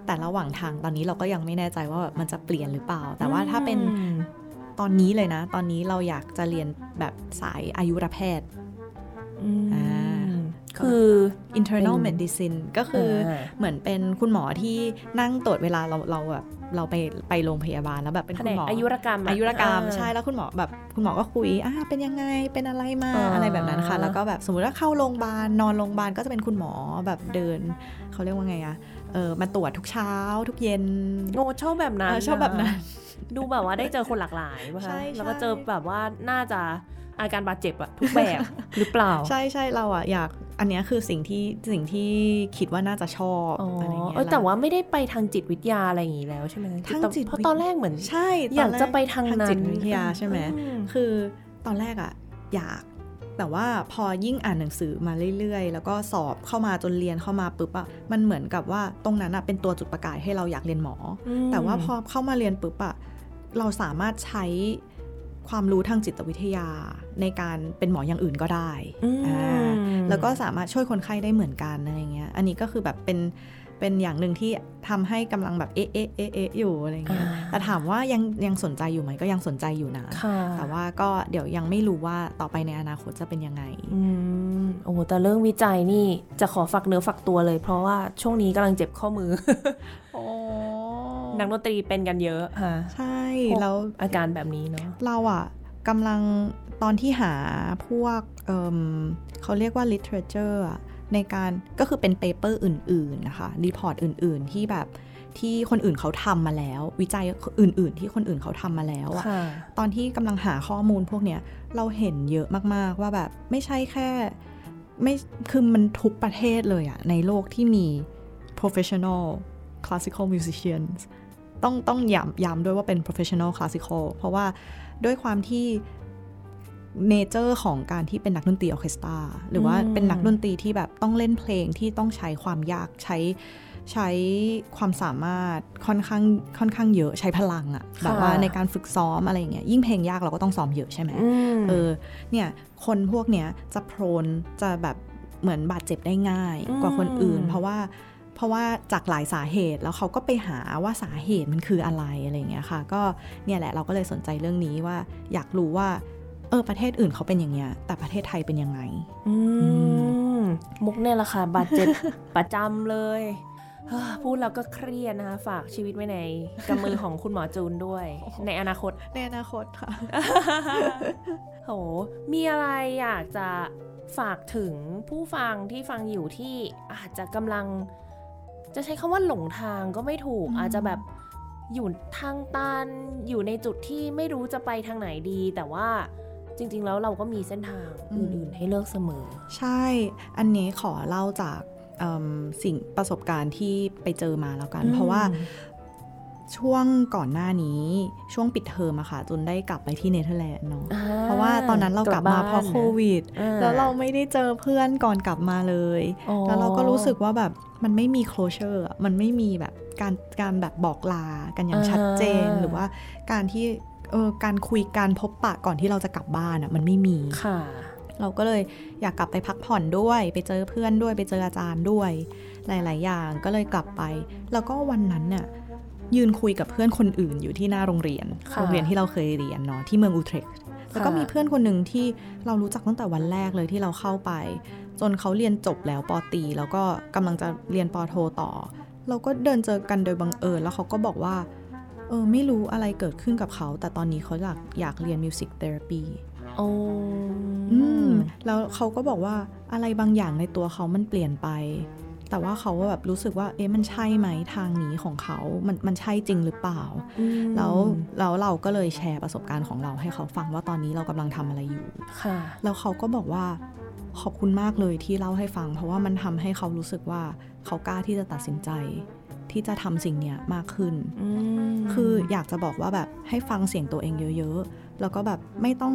แต่ระหว่างทางตอนนี้เราก็ยังไม่แน่ใจว่าแบบมันจะเปลี่ยนหรือเปล่า แต่ว่าถ้าเป็นอืม ตอนนี้เลยนะ ตอนนี้เราอยากจะเรียนแบบสายอายุรแพทย์อืมอ่าคือ internal เป็น medicine ก็คืออาเหมือนเป็นคุณหมอที่นั่งตรวจเวลาเราเราแบบเราไปไปโรงพยาบาลแล้วแบบเป็นแผคุนณกหมออายุรกรรมะอายุรกรรมอ่าใช่แล้วคุณหมอแบบคุณหมอก็คุยอ่าเป็นยังไงเป็นอะไรมาอ่าอะไรแบบนั้นค่ะ แล้วก็แบบสมมุติว่าเข้าโรงพยาบาลนอนโรงพยาบาลก็จะเป็นคุณหมอแบบเดินเขาเรียกว่าไงอะ เออมาตรวจทุกเช้า ทุกเย็นโง่ชอบแบบนั้นเออชอบแบบนั้นะดูแบบว่าได้เจอคนหลากหลายป่ะใช่คะใช่แล้วก็เจอแบบว่าน่าจะอาการบาดเจ็บอะทุกแบบหรือเปล่า ใช่ใช่เราอะอยากอันเนี้ยคือสิ่งที่สิ่งที่คิดว่าน่าจะชอบอ๋ออะไรเงี้ยเออแต่ว่าไม่ได้ไปทางจิตวิทยาอะไรอย่างนี้แล้วใช่ไหมทางจิตเพราะตอนแรกเหมือนใช่อยากตนแรจะไปทางนั้นจิตวิทยาใช่ไหมอืมคือตอนแรกอะอยาก แต่ว่าพอยิ่งอ่านหนังสือมาเรื่อยๆ แล้วก็สอบเข้ามาจนเรียนเข้ามาปุ๊บอะมันเหมือนกับว่าตรงนั้นอะเป็นตัวจุดประกายให้เราอยากเรียนหมออมแต่ว่าพอเข้ามาเรียนปุ๊บอะเราสามารถใช้ความรู้ทางจิตวิทยาในการเป็นหมออย่างอื่นก็ได้อืมอ่าแล้วก็สามารถช่วยคนไข้ได้เหมือนกันอะไรเงี้ย อันนี้ก็คือแบบเป็น เป็นอย่างหนึ่งที่ทำให้กำลังแบบเอ๊ะเอ๊ะเอ๊ะเอ๊ะอยู่อะไรเงี้ยอ่าแต่ถามว่ายังยังสนใจอยู่ไหมก็ยังสนใจอยู่นะค่ะแต่ว่าก็เดี๋ยวยังไม่รู้ว่าต่อไปในอนาคตจะเป็นยังไงอืมโอ้โหแต่เรื่องวิจัยนี่จะขอฝักเนื้อฝักตัวเลย เพราะว่าช่วงนี้กำลังเจ็บข้อมือโอ้นักดนตรีเป็นกันเยอะค่ะใช่พวกแล้วอาการแบบนี้เนาะเราอะกำลังตอนที่หาพวกเอิ่มเขาเรียกว่า literature อะ ในการก็คือเป็น paper อื่นๆนะคะ report อื่นๆที่แบบที่คนอื่นเขาทำมาแล้ว วิจัยอื่น ๆ ที่คนอื่นเขาทำมาแล้วอะค่ะตอนที่กำลังหาข้อมูลพวกเนี้ยเราเห็นเยอะมากๆว่าแบบไม่ใช่แค่ไม่คือมันทุกประเทศเลยอะในโลกที่มี professional classical musicians ต้องต้องย้ำย้ำด้วยว่าเป็น professional classical เพราะว่าด้วยความที่ nature ของการที่เป็นนักดนตรีออร์เคสตราหรือว่าอืมเป็นนักดนตรีที่แบบต้องเล่นเพลงที่ต้องใช้ความยากใช้ใช้ความสามารถค่อนข้างค่อนข้างเยอะใช้พลังอะแบบว่าในการฝึกซ้อมอะไรอย่างเงี้ยยิ่งเพลงยากเราก็ต้องซ้อมเยอะใช่ไหมอืมเออเนี่ยคนพวกเนี้ยจะโพรนจะแบบเหมือนบาดเจ็บได้ง่ายอืมกว่าคนอื่น เพราะว่าเพราะว่าจากหลายสาเหตุแล้วเขาก็ไปหาว่าสาเหตุมันคืออะไรอะไรอย่างเงี้ยค่ะ ก็เนี่ยแหละเราก็เลยสนใจเรื่องนี้ว่าอยากรู้ว่า เออประเทศอื่นเขาเป็นอย่างเงี้ยแต่ประเทศไทยเป็นยังไงอืมมุกเนี่ยแหละค่ะบาดเจ็บประจำเลยเฮ้อพูดแล้วก็เครียดนะคะ ฝากชีวิตไว้ในกำมือของคุณหมอจูนด้วย ในอนาคต ในอนาคตค่ะโหมีอะไรอยากจะฝากถึงผู้ฟังที่ฟังอยู่ที่อาจจะกำลัง จะใช้คำว่าหลงทางก็ไม่ถูกอืมอาจจะแบบอยู่ทางตันอยู่ในจุดที่ไม่รู้จะไปทางไหนดี แต่ว่า จริง ๆ แล้วเราก็มีเส้นทางอื่นๆให้เลือกเสมอ ใช่ อันนี้ขอเล่าจากเอิ่มสิ่งประสบการณ์ที่ไปเจอมาแล้วกัน เพราะว่าช่วงก่อนหน้านี้ช่วงปิดเทอมอะค่ะจนได้กลับไปที่เนเธอร์แลนด์เนาะอ่เพราะว่าตอนนั้นเรากลับมาเพราะโควิดอ่แล้วเราไม่ได้เจอเพื่อนก่อนกลับมาเลยอ๋อแล้วเราก็รู้สึกว่าแบบมันไม่มี closure อะมันไม่มีแบบการการแบบบอกลากันอย่างชัดเจนหรือว่าการที่ เออการคุยการพบปะก่อนที่เราจะกลับบ้านอะมันไม่มีค่ะ เราก็เลยอยากกลับไปพักผ่อนด้วย ไปเจอเพื่อนด้วย ไปเจออาจารย์ด้วย หลาย ๆ อย่างก็เลยกลับไป แล้วก็วันนั้นน่ะยืนคุยกับเพื่อนคนอื่นอยู่ที่หน้าโรงเรียนค่ะโรงเรียนที่เราเคยเรียนเนาะที่เมืองอูเทรกแล้วก็ค่ะมีเพื่อนคนหนึ่งที่เรารู้จักตั้งแต่วันแรกเลยที่เราเข้าไป จนเขาเรียนจบแล้วปอตรีแล้วก็กำลังจะเรียนปอโทต่อ เราก็เดินเจอกันโดยบังเอิญแล้วเขาก็บอกว่า เออไม่รู้อะไรเกิดขึ้นกับเขา แต่ตอนนี้เขาอยากอยากเรียน music therapyโอ้อืแล้วเขาก็บอกว่าอะไรบางอย่างในตัวเขามันเปลี่ยนไป แต่ว่าเขาก็แบบรู้สึกว่าเอ๊ะมันใช่ไหมทางนี้ของเขา มันมันใช่จริงหรือเปล่าอืมแล้วแล้วเราก็เลยแชร์ประสบการณ์ของเราให้เขาฟังว่าตอนนี้เรากำลังทำอะไรอยู่ ค่ะ แล้วเขาก็บอกว่าขอบคุณมากเลยที่เล่าให้ฟัง เพราะว่ามันทำให้เขารู้สึกว่าเขากล้าที่จะตัดสินใจ ที่จะทำสิ่งเนี้ยมากขึ้นอืมคืออยากจะบอกว่าแบบให้ฟังเสียงตัวเองเยอะๆ แล้วก็แบบไม่ต้อง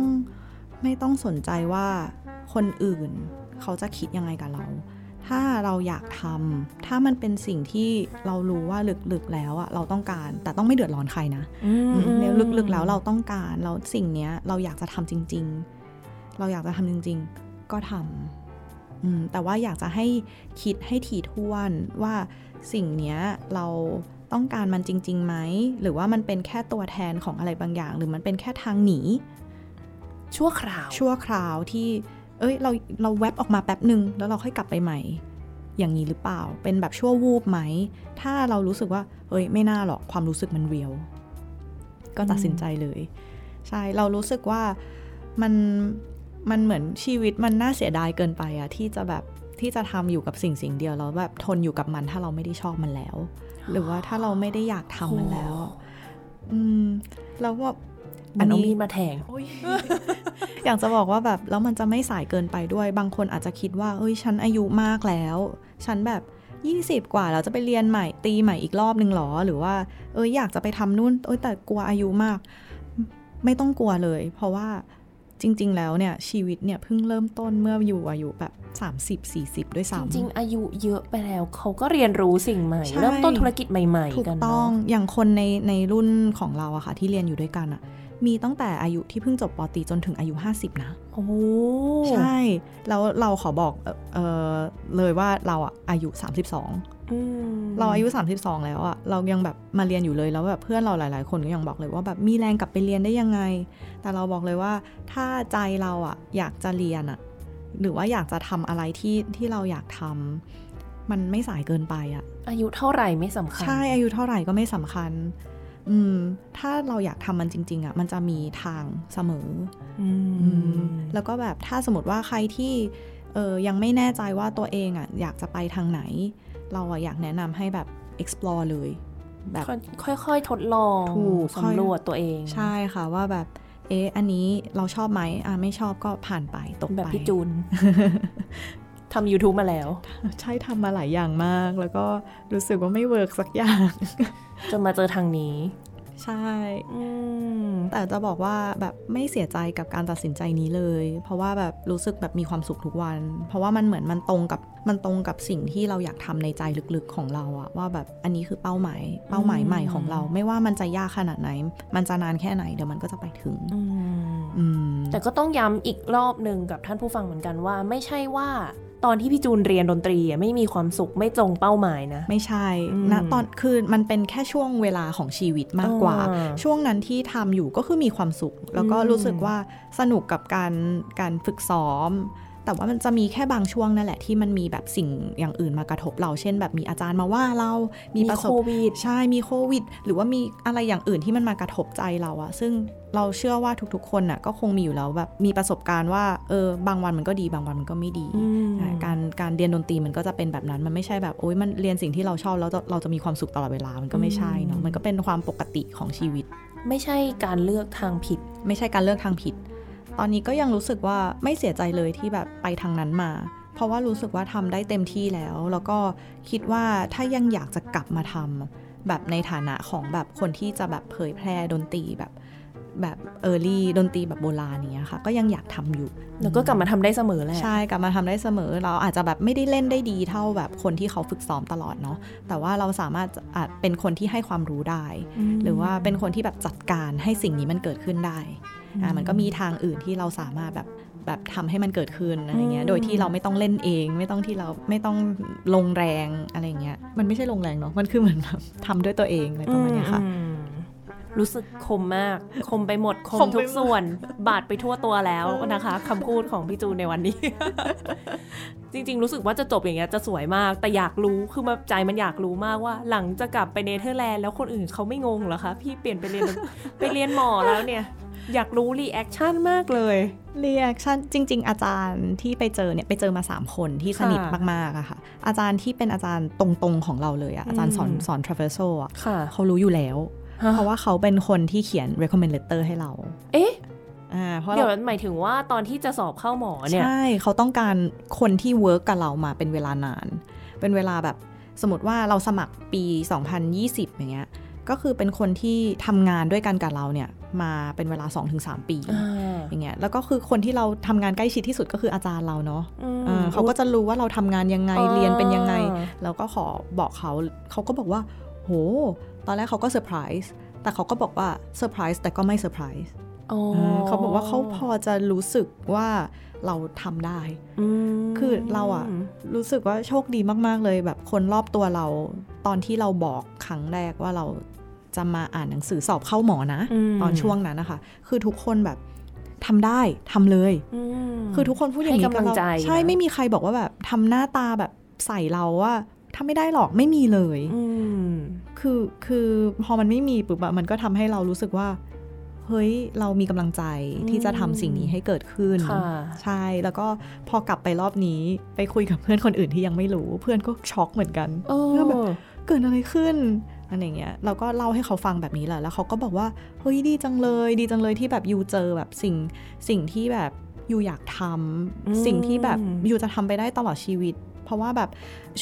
ไม่ต้องสนใจว่าคนอื่นเขาจะคิดยังไงกับเรา ถ้าเราอยากทำถ้ามันเป็นสิ่งที่เรารู้ว่าลึกๆแล้วอะเราต้องการ แต่ต้องไม่เดือดร้อนใครนะอืมเนี่ยลึกๆแล้วเราต้องการแล้วสิ่งเนี้ยเราอยากจะทำจริง ๆ เราอยากจะทำจริง ๆ ก็ทำอืมแต่ว่าอยากจะให้คิดให้ถี่ถ้วนว่า สิ่งเนี้ยเราต้องการมันจริงๆไหม หรือว่ามันเป็นแค่ตัวแทนของอะไรบางอย่าง หรือมันเป็นแค่ทางหนี ชั่วคราว ชั่วคราวที่ เอ้ย เราเราแวบออกมาแป๊บหนึ่งแล้วเราค่อยกลับไปใหม่ อย่างนี้หรือเปล่า เป็นแบบชั่ววูบไหม ถ้าเรารู้สึกว่า เอ้ย ไม่น่าหรอกความรู้สึกมันเรียว ก็ตัดสินใจเลย ใช่ เรารู้สึกว่ามันมันเหมือนชีวิตมันน่าเสียดายเกินไปอะที่จะแบบ ที่จะทำอยู่กับสิ่งสิ่งเดียวแล้วแบบทนอยู่กับมันถ้าเราไม่ได้ชอบมันแล้ว หรือว่าถ้าเราไม่ได้อยากทำมันแล้ว อืมแล้วว่ามันเอามีดมาแทงอยากจะบอกว่าแบบแล้วมันจะไม่สายเกินไปด้วย บางคนอาจจะคิดว่าเอ้ยฉันอายุมากแล้ว ฉันแบบ20 กว่าแล้วจะไปเรียนใหม่ตีใหม่อีกรอบนึงหรอ หรือว่า เอ้ยอยากจะไปทำนู่นเอ้ยแต่กลัวอายุมาก ไม่ต้องกลัวเลย เพราะว่าจริง ๆ แล้วเนี่ยชีวิตเนี่ยเพิ่งเริ่มต้นเมื่ออยู่อายุแบบ 30-40 ด้วยจซ้ำริง ๆ อายุเยอะไปแล้วเขาก็เรียนรู้สิ่งใหม่ใช่เริ่มต้นธุรกิจใหม่ถูๆกกันต้อเนาะงอย่างคนในในรุ่นของเราอะค่ะ ที่เรียนอยู่ด้วยกันอะมีตั้งแต่อายุที่เพิ่งจบปตรีจนถึงอายุ 50 นะ โอ้โหใช่ แล้วเราขอบอกเอ่อเออเลยว่าเราอะอายุ 32อืมเราอายุ 32 แล้วอะเรายังแบบมาเรียนอยู่เลยแล้วแบบเพื่อนเราหลาย ๆ คนก็ยังบอกเลยว่าแบบมีแรงกลับไปเรียนได้ยังไง แต่เราบอกเลยว่าถ้าใจเราอะอยากจะเรียนอะ หรือว่าอยากจะทำอะไรที่ที่เราอยากทำมันไม่สายเกินไปอะอายุเท่าไหร่ไม่สำคัญ ใช่อายุเท่าไหร่ก็ไม่สำคัญ อืม ถ้าเราอยากทำมันจริง ๆอะมันจะมีทางเสมอ อือืมมแล้วก็แบบถ้าสมมติว่าใครที่เออยังไม่แน่ใจว่าตัวเองอะอยากจะไปทางไหน เราอะอยากแนะนำให้แบบ explore เลยแบบค่อยๆทดลองถูกค่อยสำรวจตัวเอง ใช่ค่ะว่าแบบ เอ๊ะ อันนี้เราชอบไหมอะไม่ชอบก็ผ่านไปตกแบบไปพี่จูนทำ YouTube มาแล้ว ใช่ทำมาหลายอย่างมาก แล้วก็รู้สึกว่าไม่เวิร์กสักอย่าง จนมาเจอทางนี้ ใช่อืมแต่จะบอกว่าแบบไม่เสียใจกับการตัดสินใจนี้เลย เพราะว่าแบบรู้สึกแบบมีความสุขทุกวัน เพราะว่ามันเหมือนมันตรงกับมันตรงกับสิ่งที่เราอยากทำในใจลึกๆของเราอะว่าแบบอันนี้คือเป้าหมายเป้าหมายใหม่ของเรา ไม่ว่ามันจะยากขนาดไหน มันจะนานแค่ไหนเดี๋ยวมันก็จะไปถึงอืมอืมแต่ก็ต้องย้ำอีกรอบหนึ่งกับท่านผู้ฟังเหมือนกันว่า ไม่ใช่ว่า ตอนที่พี่จูนเรียนดนตรีอะไม่มีความสุขไม่ตรงเป้าหมายนะ ไม่ใช่อืมนะตอนคือมันเป็นแค่ช่วงเวลาของชีวิตมากกว่าอ่าช่วงนั้นที่ทำอยู่ก็คือมีความสุข แล้วก็อืมรู้สึกว่าสนุกกับการการฝึกซ้อม แต่ว่ามันจะมีแค่บางช่วงนั่นแหละที่มันมีแบบสิ่งอย่างอื่นมากระทบเรา เช่น แบบมีอาจารย์มาว่าเรา มีประสบโควิด ใช่ มีโควิด หรือว่ามีอะไรอย่างอื่นที่มันมากระทบใจเราอะซึ่งเราเชื่อว่าทุกๆ คนน่ะก็คงมีอยู่แล้วแบบมีประสบการณ์ว่าเออบางวันมันก็ดีบางวันมันก็ไม่ดีอืมใช่การการเรียนดนตรีมันก็จะเป็นแบบนั้น มันไม่ใช่แบบโอ๊ยมันเรียนสิ่งที่เราชอบแล้วจะเราจะมีความสุขตลอดเวลามันก็ไม่ใช่เนาะมันก็เป็นความปกติของชีวิต ไม่ใช่การเลือกทางผิด ไม่ใช่การเลือกทางผิดต อนนี้ก็ยังรู้สึกว่าไม่เสียใจเลยที่แบบไปทางนั้นมา เพราะว่ารู้สึกว่าทำได้เต็มที่แล้ว แล้วก็คิดว่าถ้ายังอยากจะกลับมาทำแบบในฐานะของแบบคนที่จะแบบเผยแพร่ดนตรีแบบ แบบเออร์ลี่ดนตรีแบบโบราณเนี้ยค่ะ ก็ยังอยากทำอยู่ แล้วก็กลับมาทำได้เสมอแหละใช่กลับมาทำได้เสมอ เราอาจจะแบบไม่ได้เล่นได้ดีเท่าแบบคนที่เขาฝึกซ้อมตลอดเนาะแต่ว่าเราสามารถอาจเป็นคนที่ให้ความรู้ได้ หรือว่าเป็นคนที่แบบจัดการให้สิ่งนี้มันเกิดขึ้นได้อ่ามันก็มีทางอื่นที่เราสามารถแบบแบบทำให้มันเกิดขึ้นอะไรเงี้ย โดยที่เราไม่ต้องเล่นเอง ไม่ต้องที่เราไม่ต้องลงแรงอะไรเงี้ย มันไม่ใช่ลงแรงเนาะ มันคือเหมือนแบบทำด้วยตัวเองอะไรประมาณเนี้ยค่ะอืม รู้สึกคมมาก คมไปหมดคคมมไปทุกหมดส่วน บาดไปทั่วตัวแล้วนะคะคำพูดของพี่จูนในวันนี้ จริง ๆ รู้สึกว่าจะจบอย่างเงี้ยจะสวยมาก แต่อยากรู้ คือมาใจมันอยากรู้มากว่า หลังจะกลับไปเนเธอร์แลนด์แล้วคนอื่นเขาไม่งงเหรอคะ พี่เปลี่ยนไปเรียนไปเรียนหมอแล้วเนี่ย อยากรู้ reaction มากเลย reaction จริง ๆ อาจารย์ที่ไปเจอเนี่ยไปเจอมา 3 คนที่สนิทค่ะมากๆอะค่ะ อาจารย์ที่เป็นอาจารย์ตรงๆของเราเลยอะอาจารย์สอนอืมสอน traverso อะค่ะเขารู้อยู่แล้ว เพราะว่าเขาเป็นคนที่เขียน recommend letter ให้เรา เอ๊ะอ่าเพราะเดี๋ยวเราหมายถึงว่าตอนที่จะสอบเข้าหมอเนี่ย ใช่ เขาต้องการคนที่ work กับเรามาเป็นเวลานาน เป็นเวลาแบบสมมติว่าเราสมัครปี 2020 อย่างเงี้ย ก็คือเป็นคนที่ทำงานด้วยกันกับเราเนี่ย มาเป็นเวลา 2-3 ปีอ่าอย่างเงี้ย แล้วก็คือคนที่เราทำงานใกล้ชิดที่สุดก็คืออาจารย์เราเนาะอืมเออเขาก็จะรู้ว่าเราทำงานยังไงอ๋อเรียนเป็นยังไง แล้วก็พอบอกเขา เขาก็บอกว่า โห ตอนแรกเขาก็เซอร์ไพรส์แต่เขาก็บอกว่าเซอร์ไพรส์แต่ก็ไม่เซอร์ไพรส์อ๋อเออเขาบอกว่าเขาพอจะรู้สึกว่าเราทำได้อืมคือเราอะรู้สึกว่าโชคดีมาก ๆ เลยแบบคนรอบตัวเรา ตอนที่เราบอกครั้งแรกว่าเราจะมาอ่านหนังสือสอบเข้าหมอนะมตอนช่วงนั้นนะคะ คือทุกคนแบบทำได้ทำเลยมคือทุกคนพูดอย่างนี้ให้กำลังบเราใจใช่นะไม่มีใครบอกว่าแบบทำหน้าตาแบบใส่เราว่าทำไม่ได้หรอกไม่มีเลยอืม คือคือพอมันไม่มีปุ๊บอะมันก็ทำให้เรารู้สึกว่า เฮ้ยเรามีกำลังใจที่จะทำสิ่งนี้ให้เกิดขึ้นค่ะใช่แล้วก็พอกลับไปรอบนี้ไปคุยกับเพื่อนคนอื่นที่ยังไม่รู้ เพื่อนก็ช็อกเหมือนกันเออแล้วแบบเกิดอะไรขึ้นอะไรอย่างเงี้ยเราก็เล่าให้เขาฟังแบบนี้แหละแล้วเขาก็บอกว่าเฮ้ยดีจังเลย ดีจังเลยที่แบบยูเจอแบบสิ่งสิ่งที่แบบยูอยากทำอืมสิ่งที่แบบยูจะทำไปได้ตลอดชีวิตเพ ราะว่าแบบ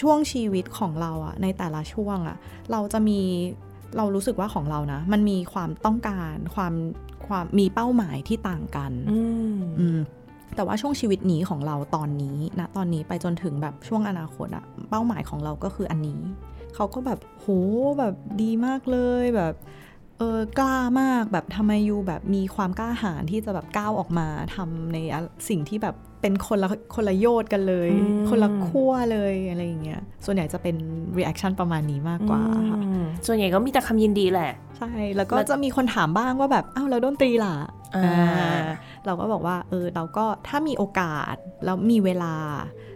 ช่วงชีวิตของเราอะในแต่ละช่วงอะเราจะมีเรารู้สึกว่าของเรานะ มันมีความต้องการความความมีเป้าหมายที่ต่างกันอืมอืมแต่ว่าช่วงชีวิตนี้ของเราตอนนี้นะตอนนี้ไปจนถึงแบบช่วงอนาคตอะเป้าหมายของเราก็คืออันนี้ เขาก็แบบโหแบบดีมากเลยแบบเออกล้ามากแบบทำไมยูแบบมีความกล้าหาญที่จะแบบก้าวออกมาทำในอะสิ่งที่แบบ เป็นคนละคนละโยชน์กันเลยอืมคนละขั้วเลยอะไรอย่างเงี้ยส่วนใหญ่จะเป็น reaction ประมาณนี้มากกว่าค่ะอืมส่วนใหญ่ก็มีแต่คำยินดีแหละ ใช่ แล้วก็แล้วจะมีคนถามบ้างว่าแบบอ้าวแล้วดนตรีล่ะอ่าอ่าเราก็บอกว่าเออเราก็ถ้ามีโอกาสแล้วมีเวลา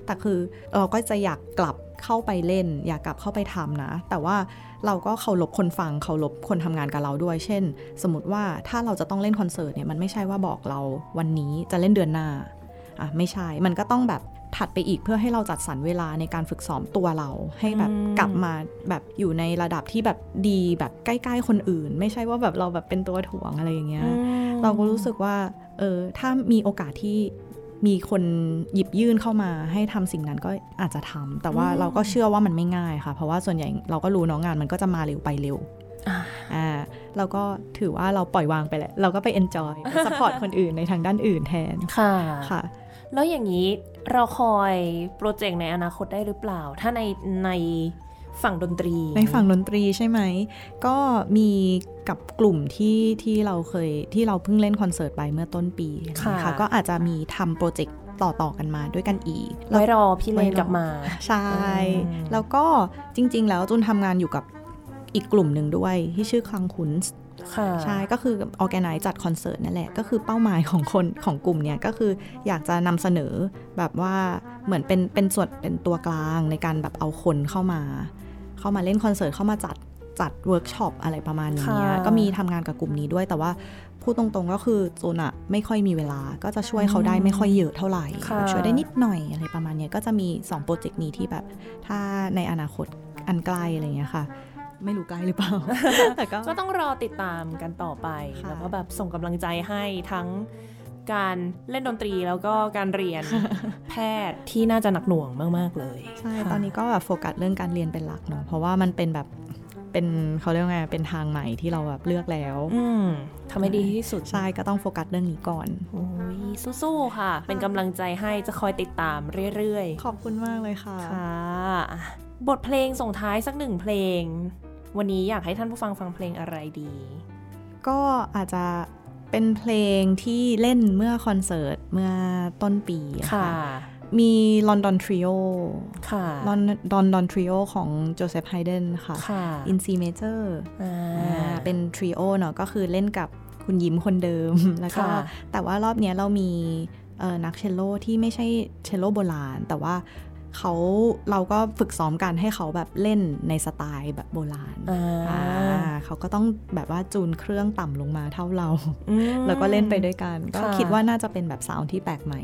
แต่คือเราก็จะอยากกลับเข้าไปเล่น อยากกลับเข้าไปทำนะ แต่ว่าเราก็เคารพคนฟังเคารพคนทำงานกับเราด้วย เช่น สมมติว่าถ้าเราจะต้องเล่นคอนเสิร์ตเนี่ยมันไม่ใช่ว่าบอกเราวันนี้จะเล่นเดือนหน้า อะไม่ใช่ มันก็ต้องแบบถัดไปอีกเพื่อให้เราจัดสรรเวลาในการฝึกซ้อมตัวเรา ให้แบบอืมกลับมาแบบอยู่ในระดับที่แบบดีแบบใกล้ๆคนอื่น ไม่ใช่ว่าแบบเราแบบเป็นตัวถ่วงอะไรอย่างเงี้ยอืมเราก็รู้สึกว่าเออถ้ามีโอกาสที่มีคนหยิบยื่นเข้ามาให้ทำสิ่งนั้นก็อาจจะทำแต่ว่าอืมเราก็เชื่อว่ามันไม่ง่ายค่ะ เพราะว่าส่วนใหญ่เราก็รู้เน้องงานมันก็จะมาเร็วไปเร็วอ่าอ่าเราก็ถือว่าเราปล่อยวางไปแหละเราก็ไป enjoy ไป support คนอื่นในทางด้านอื่นแทนค่ะค่ะ แล้วอย่างนี้เราคอยโปรเจกต์ในอนาคตได้หรือเปล่า ถ้าในในฝั่งดนตรี ในฝั่งดนตรีใช่ไหม ก็มีกับกลุ่มที่ที่เราเคยที่เราเพิ่งเล่นคอนเสิร์ตไปเมื่อต้นปีค่ะก็อาจจะมีทำโปรเจกต์ต่อ ๆ กันมาด้วยกันอีกไว้รอพี่เลไว้นรอกลับมา ใช่อืมแล้วก็จริง ๆ แล้วจูนทำงานอยู่กับอีกกลุ่มหนึ่งด้วยที่ชื่อคลังคุนส์ค่ะ ใช่ก็คือ organize จัดคอนเสิร์ตนั่นแหละ ก็คือเป้าหมายของคนของกลุ่มเนี่ยก็คืออยากจะนำเสนอแบบว่าเหมือนเป็นเป็นส่วนเป็นตัวกลางในการแบบเอาคนเข้ามา เข้ามาเล่นคอนเสิร์ตเข้ามาจัดจัดเวิร์กช็อปอะไรประมาณนี้ค่ะก็มีทำงานกับกลุ่มนี้ด้วยแต่ว่าพูดตรงๆก็คือจูนอะไม่ค่อยมีเวลาก็จะช่วยเขาได้ไม่ค่อยเยอะเท่าไหร่ค่ะช่วยได้นิดหน่อยอะไรประมาณเนี้ยก็จะมี2โปรเจกต์นี้ที่แบบถ้าในอนาคตอันใกล้อะไรเงี้ยค่ะ ไม่รู้ใกล้หรือเปล่าแต่ก็ก็ต้องรอติดตามกันต่อไปค่ะแล้วก็แบบส่งกำลังใจให้ทั้งการเล่นดนตรีแล้วก็การเรียนแพทย์ที่น่าจะหนักหน่วงมาก ๆ เลย ใช่ค่ะตอนนี้ก็แบบโฟกัสเรื่องการเรียนเป็นหลักเนาะเพราะว่ามันเป็นแบบเป็นเขาเรียกว่าไงเป็นทางใหม่ที่เราแบบเลือกแล้วอืมทำให้ดีที่สุดใช่ก็ต้องโฟกัสเรื่องนี้ก่อนโอ้ยสู้ๆค่ะ เป็นกำลังใจให้จะคอยติดตามเรื่อยๆ ขอบคุณมากเลยค่ะค่ะอะบทเพลงส่งท้ายสักหนึ่งเพลง วันนี้อยากให้ท่านผู้ฟังฟังเพลงอะไรดี ก็อาจจะเป็นเพลงที่เล่นเมื่อคอนเสิร์ตเมื่อต้นปีอะค่ะ มี London Trio ค่ะ London Trio ของ Joseph Haydn ค่ะค่ะ In C major อ่าอ่าเป็นทริโอเนาะก็คือเล่นกับคุณยิ้มคนเดิม แล้วก็ค่ะแต่ว่ารอบเนี้ยเรามีเอ่อนักเชลโลที่ไม่ใช่เชลโลโบราณ แต่ว่า เขาเราก็ฝึกซ้อมกันให้เขาแบบเล่นในสไตล์แบบโบราณอ่าอ่าเขาก็ต้องแบบว่าจูนเครื่องต่ำลงมาเท่าเราอืมแล้วก็เล่นไปด้วยกัน ก็ค่ะคิดว่าน่าจะเป็นแบบ sound ที่แปลกใหม่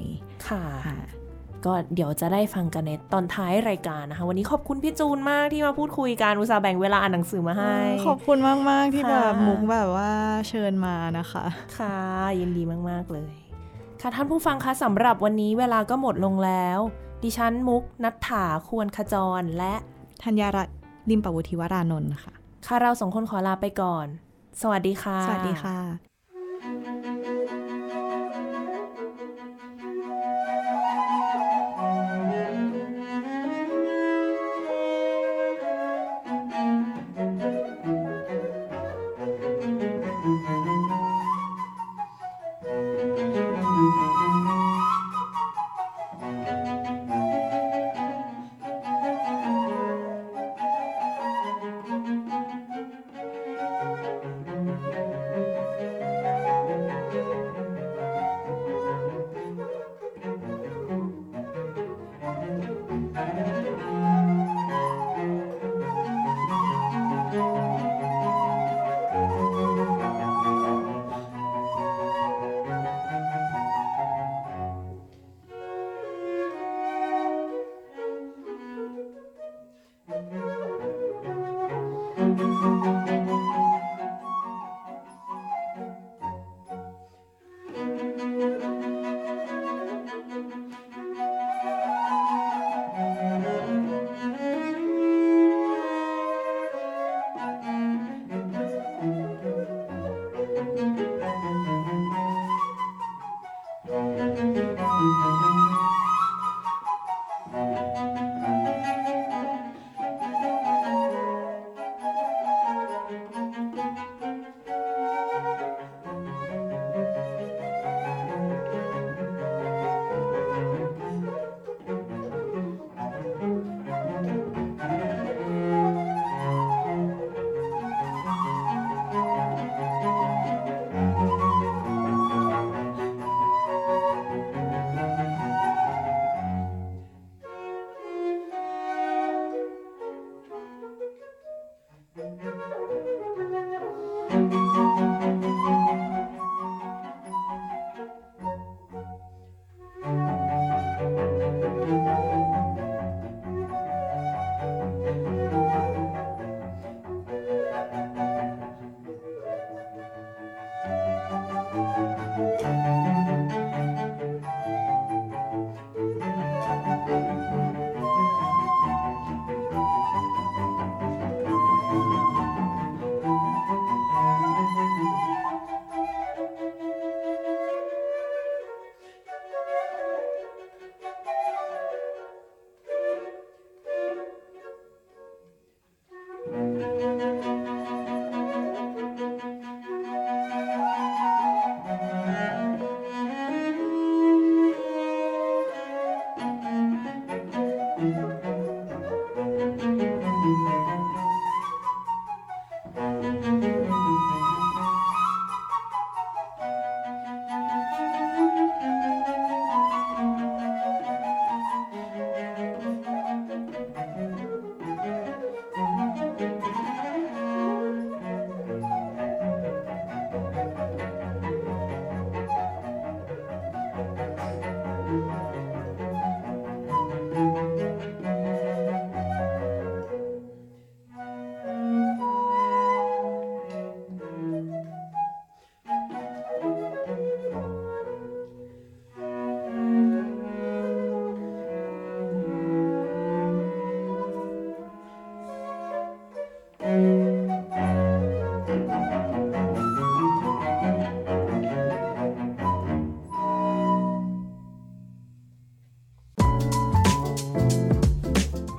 ค่ะค่ะก็เดี๋ยวจะได้ฟังกันในตอนท้ายรายการนะคะ วันนี้ขอบคุณพี่จูนมากที่มาพูดคุยกันอุตส่าห์แบ่งเวลาอ่านหนังสือมาให้ ขอบคุณมากๆที่ค่ะแบบมุกแบบว่าเชิญมานะคะ ค่ะ ยินดีมาก ๆ เลย ค่ะท่านผู้ฟังคะสำหรับวันนี้เวลาก็หมดลงแล้ว ดิฉันมุกนัทถาควรขจรและธัญญารัตน์ลิมปวุธิวรานนท์ค่ะ ค่ะเราสองคนขอลาไปก่อน สวัสดีค่ะ สวัสดีค่ะ